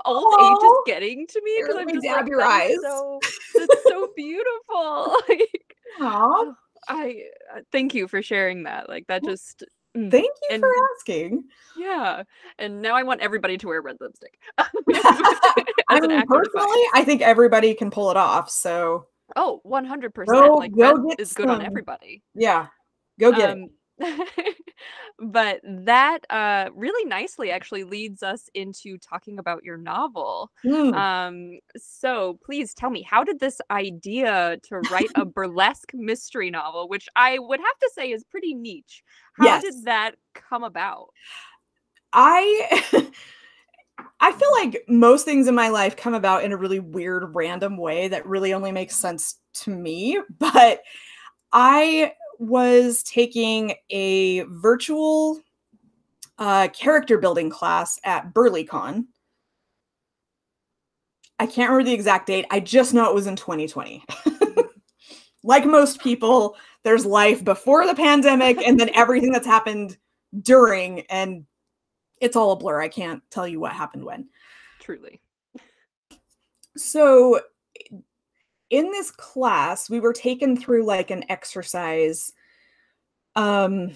old age is getting to me because I'm just dab like, your eyes. So it's so beautiful. <laughs> like, Aww. I uh, thank you for sharing that. Like that just Mm, Thank you and, for asking. Yeah. And now I want everybody to wear red lipstick. <laughs> <laughs> I mean, personally, I think everybody can pull it off. So Oh, 100%. Go, like go is good some. on everybody. Yeah. Go get um, it. <laughs> but that uh, really nicely actually leads us into talking about your novel. Mm. Um, so please tell me, how did this idea to write a burlesque mystery novel, which I would have to say is pretty niche, how Yes. did that come about? I <laughs> I feel like most things in my life come about in a really weird, random way that really only makes sense to me. But I was taking a virtual uh, character building class at BurlyCon. I can't remember the exact date. I just know it was in 2020. <laughs> like most people, there's life before the pandemic and then everything that's happened during and it's all a blur. I can't tell you what happened when. Truly. So in this class, we were taken through like an exercise. Um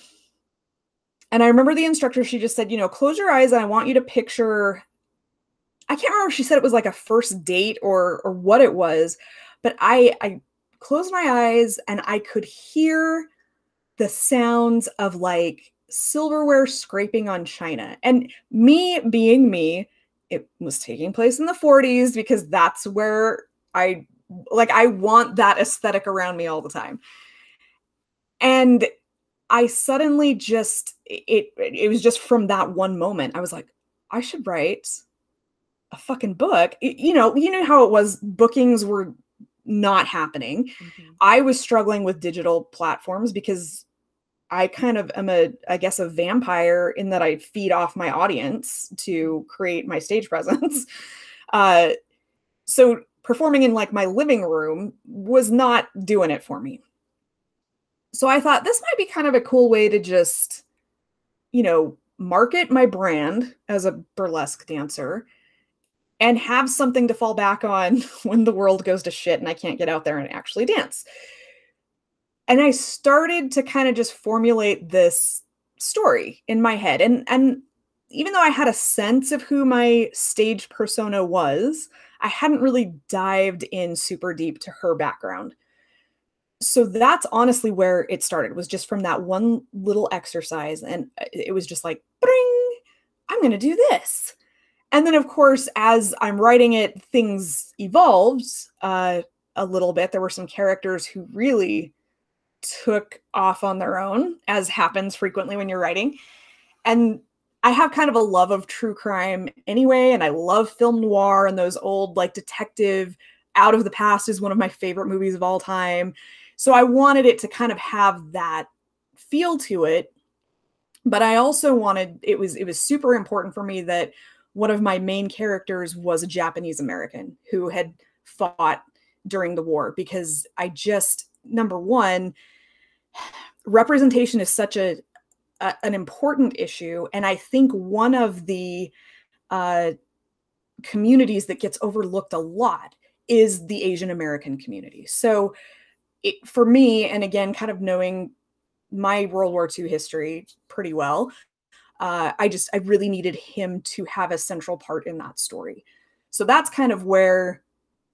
and I remember the instructor, she just said, you know, close your eyes and I want you to picture I can't remember if she said it was like a first date or or what it was, but I I closed my eyes and I could hear the sounds of like silverware scraping on china. And me being me, it was taking place in the 40s because that's where I like I want that aesthetic around me all the time. And I suddenly just it it was just from that one moment. I was like, I should write a fucking book. You know, you know how it was bookings were not happening. Mhm. I was struggling with digital platforms because I kind of am a, I guess, a vampire in that I feed off my audience to create my stage <laughs> presence. Uh, so performing in like my living room was not doing it for me. So I thought this might be kind of a cool way to just, you know, market my brand as a burlesque dancer and have something to fall back on <laughs> when the world goes to shit and I can't get out there and actually dance. And I started to kind of just formulate this story in my head. And and even though I had a sense of who my stage persona was, I hadn't really dived in super deep to her background. So that's honestly where it started was just from that one little exercise and uh, it was just like bring I'm going to do this. And then of course as I'm writing it things evolved uh a little bit. There were some characters who really took off on their own, as happens frequently when you're writing. And I have kind of a love of true crime anyway, and I love film noir and those old, like, detective. Out of the Past is one of my favorite movies of all time. So I wanted it to kind of have that feel to it. But I also wanted it was it was super important for me that one of my main characters was a Japanese American who had fought during the war because I just number one <sighs> representation is such a, an important issue and i think one of the uh, communities that gets overlooked a lot is the asian american community so it, for me and again kind of knowing my world war ii history pretty well uh, i just i really needed him to have a central part in that story so that's kind of where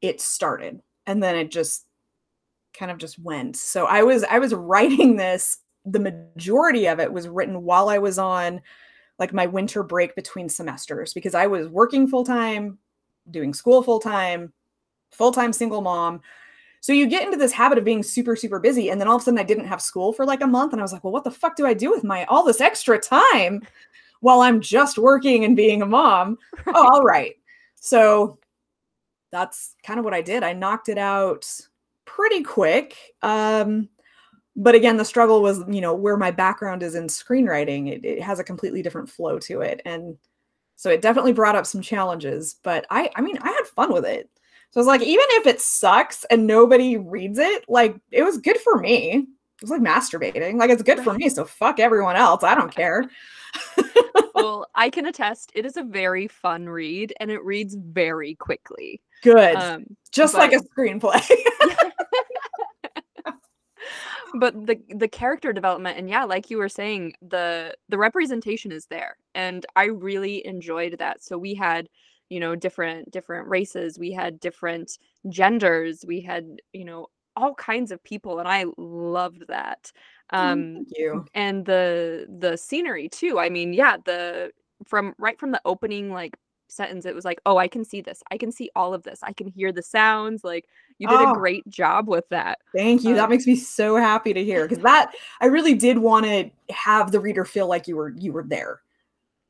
it started and then it just kind of just went. So I was I was <laughs> writing this the majority of it was written while I was on like my winter break between semesters because I was working full time, doing school full time, full time single mom. So you get into this habit of being super super busy and then all of a sudden I didn't have school for like a month and I was like, "Well, what the fuck do I do with my all this extra time while I'm just working and being a mom?" <laughs> Oh, all right. So that's kind of what I did. I knocked it out pretty quick. Um, but again, the struggle was, you know, where my background is in screenwriting, it, it has a completely different flow to it. And so it definitely brought up some challenges, but I, I mean, I had fun with it. So I was like, even if it sucks and nobody reads it, like it was good for me. It was like masturbating. Like it's good for me. So fuck everyone else. I don't care. <laughs> well, I can attest it is a very fun read and it reads very quickly. Good. Um, Just like a screenplay. <laughs> <laughs> but the the character development and yeah like you were saying the the representation is there and i really enjoyed that so we had you know different different races we had different genders we had you know all kinds of people and I loved that. Mm, Um thank you. and the the scenery too. I mean, yeah, the from right from the opening like sentence it was like, "Oh, I can see this. I can see all of this. I can hear the sounds." Like you did a Oh. great job with that. Thank you. That Um makes me so happy to hear because that I really did want to have the reader feel like you were you were there.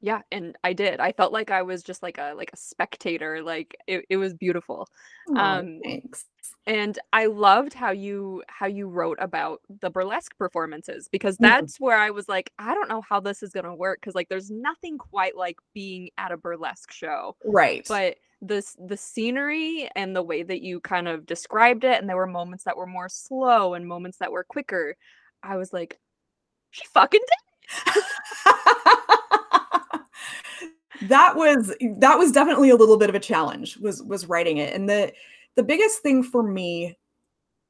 Yeah, and I did. I felt like I was just like a like a spectator. Like it, it was beautiful. Oh, Um thanks. and I loved how you how you wrote about the burlesque performances because Mhm. that's where I was like, I don't know how this is going to work because like there's nothing quite like being at a burlesque show. Right. But this the scenery and the way that you kind of described it and there were moments that were more slow and moments that were quicker. I was like, she fucking did. <laughs> that was that was definitely a little bit of a challenge was was writing it and the the biggest thing for me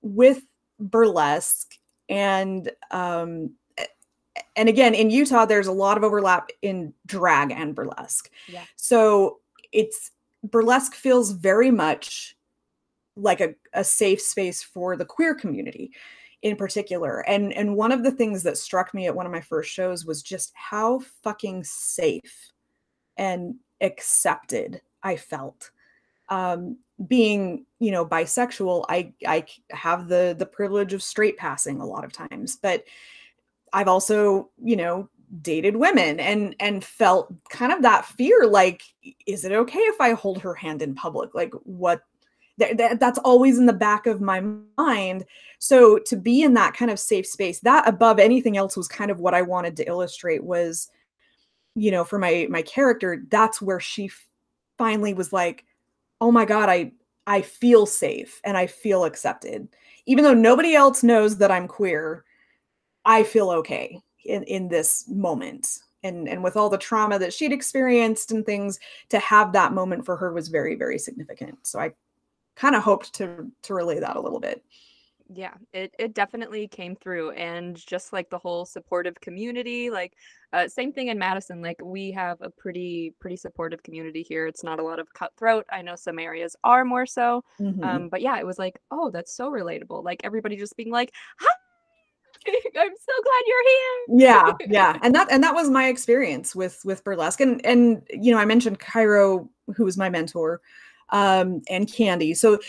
with burlesque and um and again in Utah there's a lot of overlap in drag and burlesque. Yeah. So it's burlesque feels very much like a, a safe space for the queer community in particular. And and one of the things that struck me at one of my first shows was just how fucking safe and accepted I felt. Um, being, you know, bisexual, i i have the the privilege of straight passing a lot of times, but I've also, you know, dated women and and felt kind of that fear like is it okay if I hold her hand in public? Like what th- th- that's always in the back of my mind. So to be in that kind of safe space, that above anything else was kind of what I wanted to illustrate was you know, for my my character, that's where she finally was like, "Oh my god, I I feel safe and I feel accepted. Even though nobody else knows that I'm queer, I feel okay in in this moment." And and with all the trauma that she'd experienced and things, to have that moment for her was very very significant. So I kind of hoped to to relay that a little bit. Yeah, it it definitely came through and just like the whole supportive community, like uh, same thing in Madison, like we have a pretty pretty supportive community here. It's not a lot of cutthroat. I know some areas are more so. Mhm. Um, but yeah, it was like, oh, that's so relatable. Like everybody just being like, "Hi, <laughs> I'm so glad you're here." Yeah, yeah. And that <laughs> and that was my experience with with burlesque. And and you know, I mentioned Cairo, who was my mentor, um, and Candy. So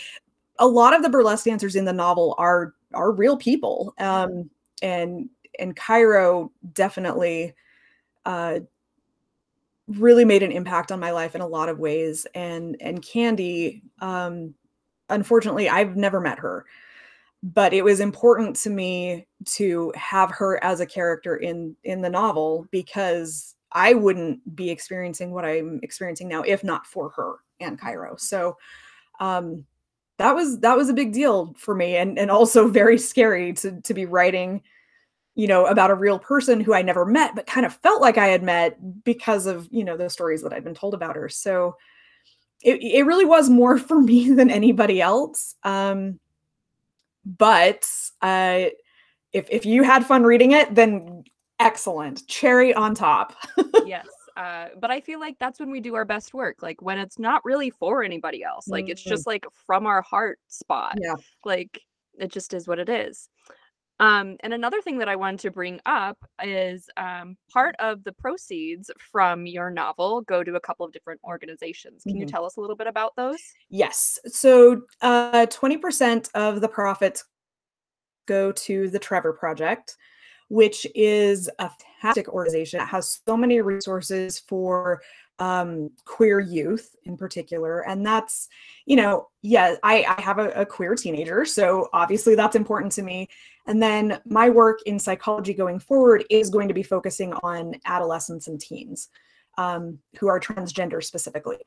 a lot of the burlesque dancers in the novel are are real people. Um, and and Cairo definitely uh really made an impact on my life in a lot of ways. And and Candy, um, unfortunately, I've never met her but it was important to me to have her as a character in in the novel because I wouldn't be experiencing what I'm experiencing now if not for her and Cairo. So um that was that was a big deal for me and and also very scary to to be writing you know about a real person who I never met but kind of felt like I had met because of you know the stories that I'd been told about her. So it, it really was more <laughs> for me than anybody else. Um but uh if if you had fun reading it then excellent cherry on top <laughs> Yes. Uh, but I feel like that's when we do our best work. Like when it's not really for anybody else. Like it's Mhm. just like from our heart spot. yeah Like it just is what it is. Um, and another thing that I wanted to bring up is um, part of the proceeds from your novel go to a couple of different organizations. Can you Mhm. tell us a little bit about those? yes so uh 20% of the profits go to the trevor project which is a fantastic organization that has so many resources for um, queer youth in particular. And that's you know yeah i, I have a, a queer teenager so obviously that's important to me. And then my work in psychology going forward is going to be focusing on adolescents and teens um, who are transgender specifically.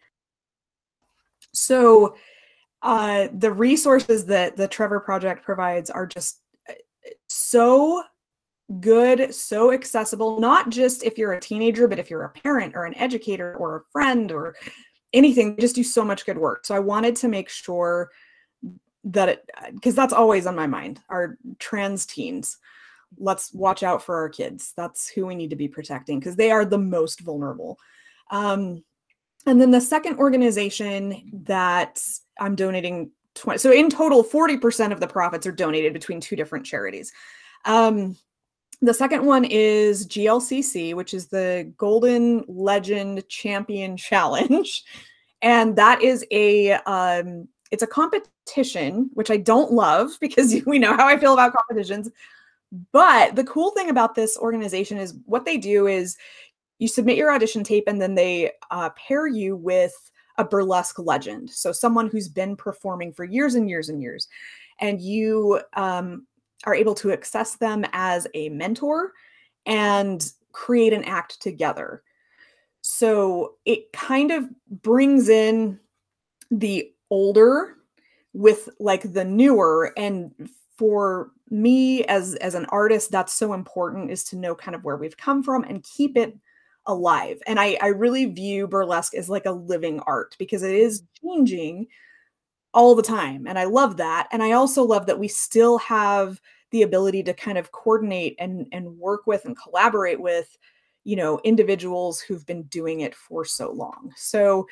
So uh, the resources that the trevor project provides are just uh, so good, so accessible, not just if you're a teenager, but if you're a parent or an educator or a friend or anything, just do so much good work. So I wanted to make sure that it, because that's always on my mind, our trans teens. Let's watch out for our kids. That's who we need to be protecting because they are the most vulnerable. Um, and then the second organization that I'm donating 20 so in total 40% of the profits are donated between two different charities um, the second one is glcc which is the golden legend champion challenge. <laughs> And that is a um, it's a competition which i don't love <laughs> because <laughs> we know how i feel about competitions. But the cool thing about this organization is what they do is you submit your audition tape and then they uh, pair you with a burlesque legend. So someone who's been performing for years and years and years. And you um, are able to access them as a mentor and create an act together. So it kind of brings in the older with like the newer and for me as as an artist that's so important is to know kind of where we've come from and keep it alive. And i i really view burlesque as like a living art because it is changing all the time and i love that and i also love that we still have the ability to kind of coordinate and and work with and collaborate with you know individuals who've been doing it for so long. So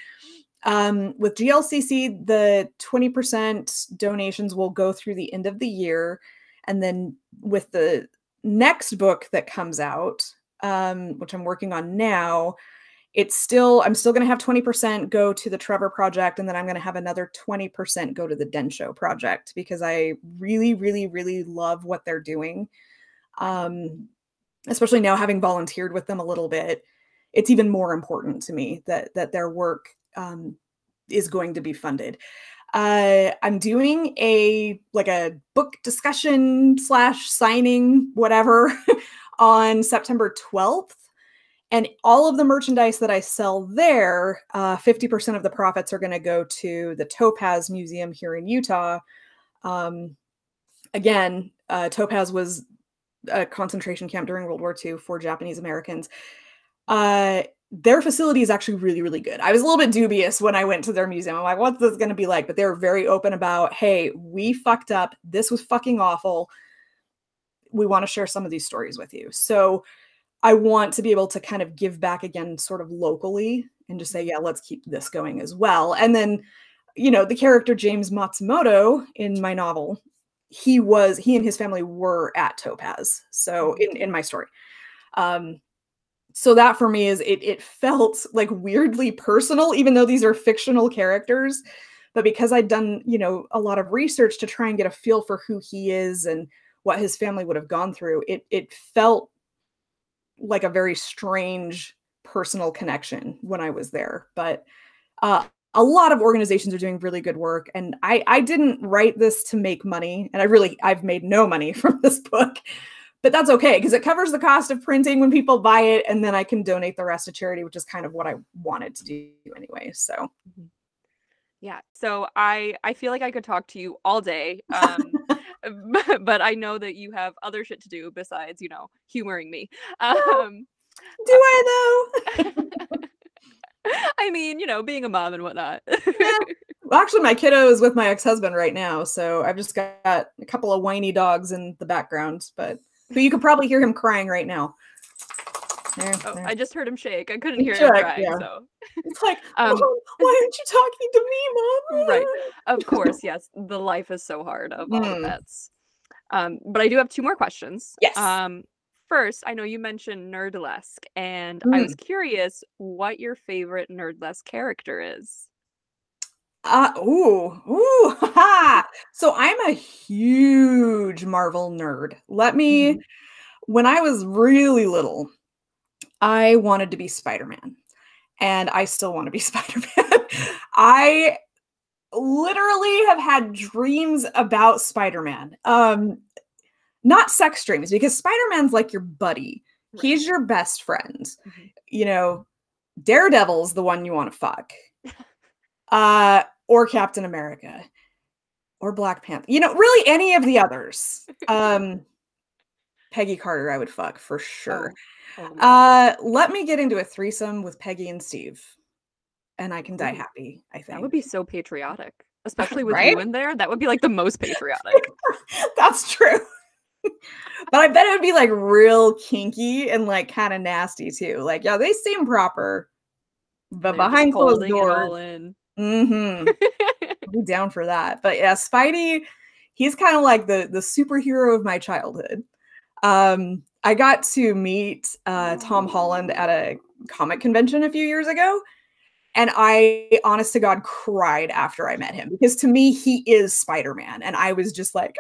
um, with glcc the 20% donations will go through the end of the year and then with the next book that comes out um, which i'm working on now it's still i'm still going to have 20% go to the trevor project and then i'm going to have another 20% go to the densho project because i really really really love what they're doing. Um, especially now having volunteered with them a little bit it's even more important to me that that their work um, is going to be funded. Uh, i'm doing a like a book discussion slash signing whatever <laughs> on september 12th and all of the merchandise that I sell there, uh, 50% of the profits are going to go to the Topaz Museum here in Utah. Um, again, uh, Topaz was a concentration camp during World War II for Japanese Americans. Uh, their facility is actually really, really good. I was a little bit dubious when I went to their museum. I'm like, what's this going to be like? But they were very open about, hey, we fucked up. This was fucking awful. We want to share some of these stories with you. So, I want to be able to kind of give back again, sort of locally, and just say, yeah, let's keep this going as well. And then, you know, the character James Matsumoto in my novel, he was he and his family were at Topaz. So mm-hmm. in in my story, um, so that for me is it it felt like weirdly personal, even though these are fictional characters. But because I'd done, you know, a lot of research to try and get a feel for who he is and what his family would have gone through, it it felt like a very strange personal connection when I was there. But uh, a lot of organizations are doing really good work, and I I didn't write this to make money, and I really I've made no money <laughs> from this book. But that's okay because it covers the cost of printing when people buy it, and then I can donate the rest to charity, which is kind of what I wanted to do anyway. So, mm-hmm. yeah. So I I feel like I could talk to you all day. Um, <laughs> <laughs> but I know that you have other shit to do besides, you know, humoring me. Um, do I though? <laughs> I mean, you know, being a mom and whatnot. yeah. Well, actually, my kiddo is with my ex-husband right now, so I've just got a couple of whiny dogs in the background, but but you could probably hear him crying right now. There, oh, there. I just heard him shake. I couldn't hear him crying. Yeah. So it's like, <laughs> um, oh, why aren't you talking to me, mom? right. Of <laughs> course, yes. The life is so hard of all mm. the pets. Um, but I do have two more questions. Yes. Um, first, I know you mentioned Nerdlesque, and mm. I was mm. curious what your favorite Nerdlesque character is. Uh, ooh, ooh, <laughs> ha. So I'm a huge Marvel nerd. Let me, mm. when I was really little, I wanted to be Spider Man, and I still want to be <laughs> Spider Man. I literally have had dreams about Spider Man. Um, not sex dreams, because Spider Man's like your buddy, right. he's your best friend. Mm-hmm. You know, Daredevil's the one you want to fuck, uh, or Captain America, or Black Panther. You know, really any of the others. <laughs> Um, Peggy Carter, I would fuck for sure. Oh. Uh, let me get into a threesome with Peggy and Steve, and I can die happy. I think that would be so patriotic, especially with right? you in there. That would be like the most patriotic. <laughs> That's true. <laughs> but I bet it would be like real kinky and like kind of nasty too. Like, yeah, they seem proper, but They're behind closed doors, mm-hmm. <laughs> be down for that. But yeah, Spidey, he's kind of like the the superhero of my childhood. Um, I got to meet uh, Tom Holland at a comic convention a few years ago, and I, honest to God, cried after I met him because to me he is Spider Man, and I was just like,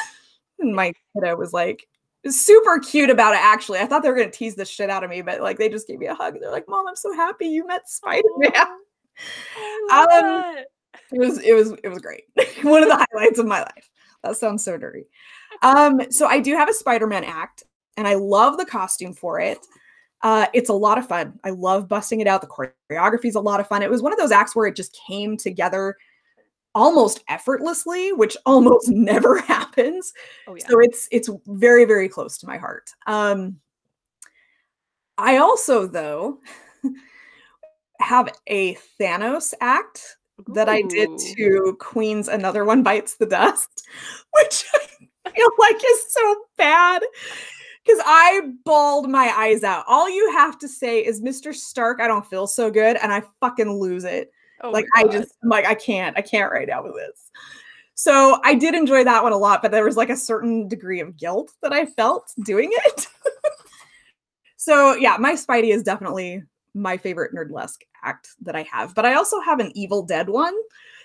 <laughs> and my kiddo was like, super cute about it actually. I thought they were going to tease the shit out of me but like they just gave me a hug. They're like mom i'm so happy you met spider-man. <laughs> Um, it was it was it was great. <laughs> One of the highlights of my life. That sounds so dirty um so i do have a spider-man act and i love the costume for it uh, it's a lot of fun. I love busting it out. The choreography is a lot of fun. It was one of those acts where it just came together almost effortlessly, which <laughs> almost never <laughs> happens. Oh, yeah. So it's it's very very close to my heart. Um, I also though <laughs> have a Thanos act that I did to Queen's Another One Bites the Dust, which I feel <laughs> like is so bad because I bawled my eyes out. All you have to say is, Mr. Stark, I don't feel so good, and I fucking lose it. Oh like I just I'm like I can't, I can't right now with this. So I did enjoy that one a lot, but there was like a certain degree of guilt that I felt doing it. <laughs> so yeah, my Spidey is definitely my favorite nerdlesque act that I have. But I also have an Evil Dead one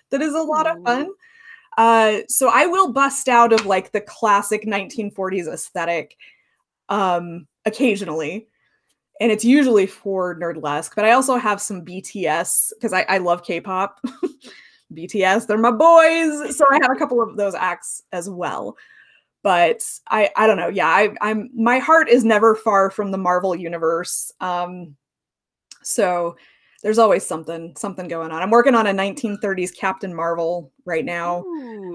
that is a lot of fun. Uh, so I will bust out of like the classic 1940s aesthetic um, occasionally. And it's usually for nerdlesque but i also have some bts because I, I love k-pop. <laughs> Bts they're my boys. So i have a couple of those acts as well. But i i don't know. Yeah I, i'm my heart is never far from the marvel universe. Um so there's always something something going on i'm working on a 1930s captain marvel right now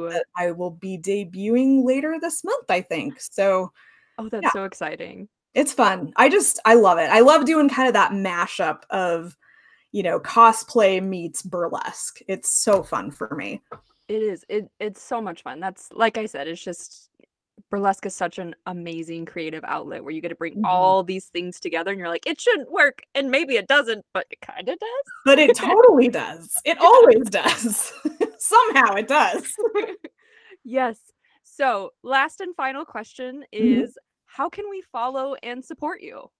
that i will be debuting later this month i think so oh that's yeah. so exciting it's fun. I just I love it. I love doing kind of that mashup of, you know, cosplay meets burlesque. It's so fun for me. It is. It it's so much fun. That's like I said, it's just burlesque is such an amazing creative outlet where you get to bring mm-hmm. all these things together and you're like, it shouldn't work. And maybe it doesn't, but it kind of does. But it totally does. It <laughs> always does. <laughs> Somehow it does. <laughs> yes. So, last and final question mm-hmm. is how can we follow and support you?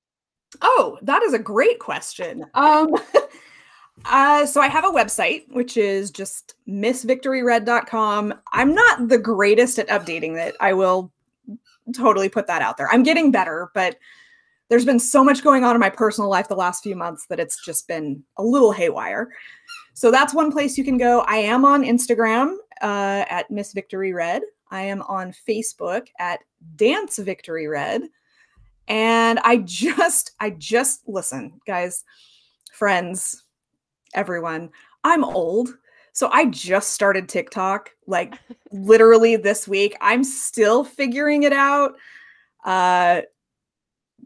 Oh, that is a great question. Um, uh, so I have a website, which is just missvictoryred.com. I'm not the greatest at updating it. I will totally put that out there. I'm getting better, but there's been so much going on in my personal life the last few months that it's just been a little haywire. So that's one place you can go. I am on Instagram uh, at Miss Victory Red. I am on Facebook at Dance Victory Red. And I just, I just listen, guys, friends, everyone. I'm old. So I just started TikTok like literally this week. I'm still figuring it out. Uh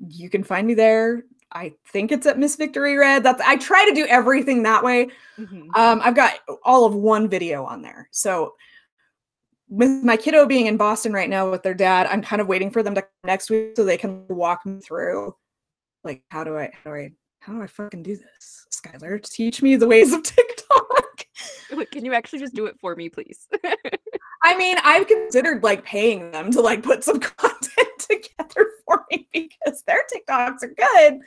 you can find me there. I think it's at Miss Victory Red. That's I try to do everything that way. Mm-hmm. Um, I've got all of one video on there. So with my kiddo being in Boston right now with their dad, I'm kind of waiting for them to come next week so they can walk me through like how do I how do I how do I fucking do this? Skylar, teach me the ways of <laughs> TikTok. <laughs> Can you actually just do it for me, please? I mean, I've considered like paying them to like put some <laughs> content together for me because their TikToks are good.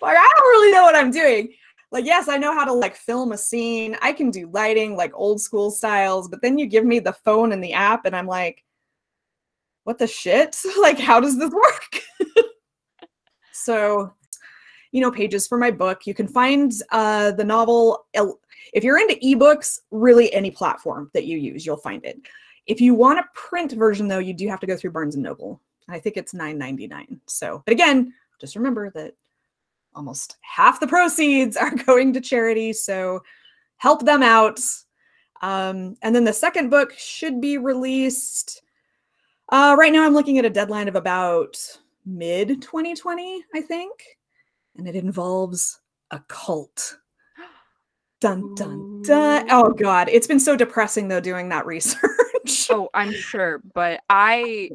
Like I don't really know what I'm doing like yes i know how to like film a scene i can do lighting like old school styles but then you give me the phone and the app and i'm like what the shit <laughs> like how does this work so you know pages for my book you can find uh, the novel if you're into ebooks really any platform that you use you'll find it if you want a print version though you do have to go through barnes and noble i think it's 9.99 so but again just remember that almost half the proceeds <laughs> are going to charity. So help them out. Um, and then the second book should be released. Uh, right now, I'm looking at a deadline of about mid 2020, I think. And it involves a cult. Dun, dun, dun. Oh, God. It's been so depressing, though, doing that research. <laughs> oh, I'm sure. But I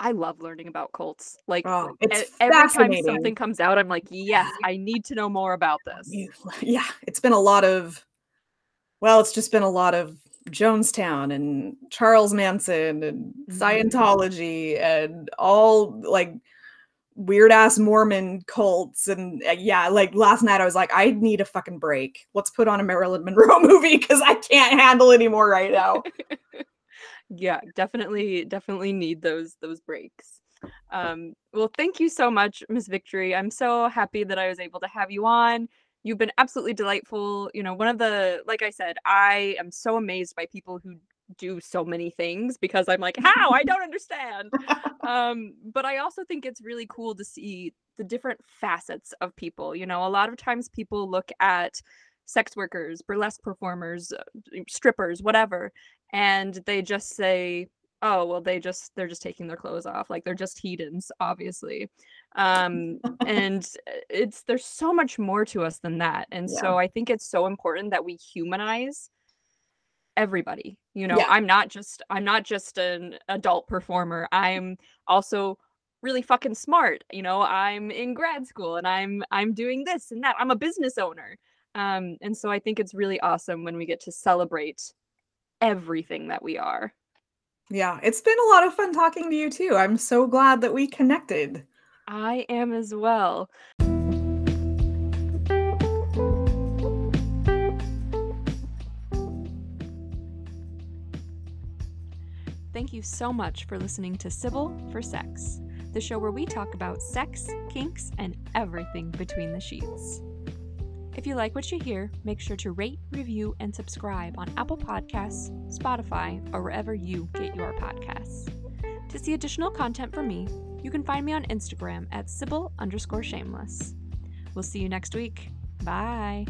I love learning about cults. Like oh, every time something comes out, I'm like, yes, I need to know more about this. Yeah, it's been a lot of, well, it's just been a lot of Jonestown and Charles Manson and Mhm. Scientology and all like weird ass Mormon cults and uh, yeah, like last night I was like, I need a fucking break. Let's put on a Marilyn Monroe <laughs> movie because I can't handle anymore right now. <laughs> yeah definitely definitely need those those breaks um well thank you so much miss victory i'm so happy that i was able to have you on you've been absolutely delightful you know one of the like i said i am so amazed by people who do so many things because i'm like how? I don't understand. <laughs> Um but i also think it's really cool to see the different facets of people you know? A lot of times people look at sex workers burlesque performers uh, strippers whatever and they just say oh well they just they're just taking their clothes off like they're just heathens obviously. Um <laughs> and it's there's so much more to us than that and Yeah. so i think it's so important that we humanize everybody you know Yeah. i'm not just i'm not just an adult performer i'm also really fucking smart you know i'm in grad school and i'm i'm doing this and that i'm a business owner um and so i think it's really awesome when we get to celebrate everything that we are Yeah, it's been a lot of fun talking to you too. I'm so glad that we connected. i am as well Thank you so much for listening to Sybil for Sex, the show where we talk about sex, kinks, and everything between the sheets. If you like what you hear, make sure to rate, review, and subscribe on Apple Podcasts, Spotify, or wherever you get your podcasts. To see additional content from me, you can find me on Instagram at Sybil underscore shameless. We'll see you next week. Bye.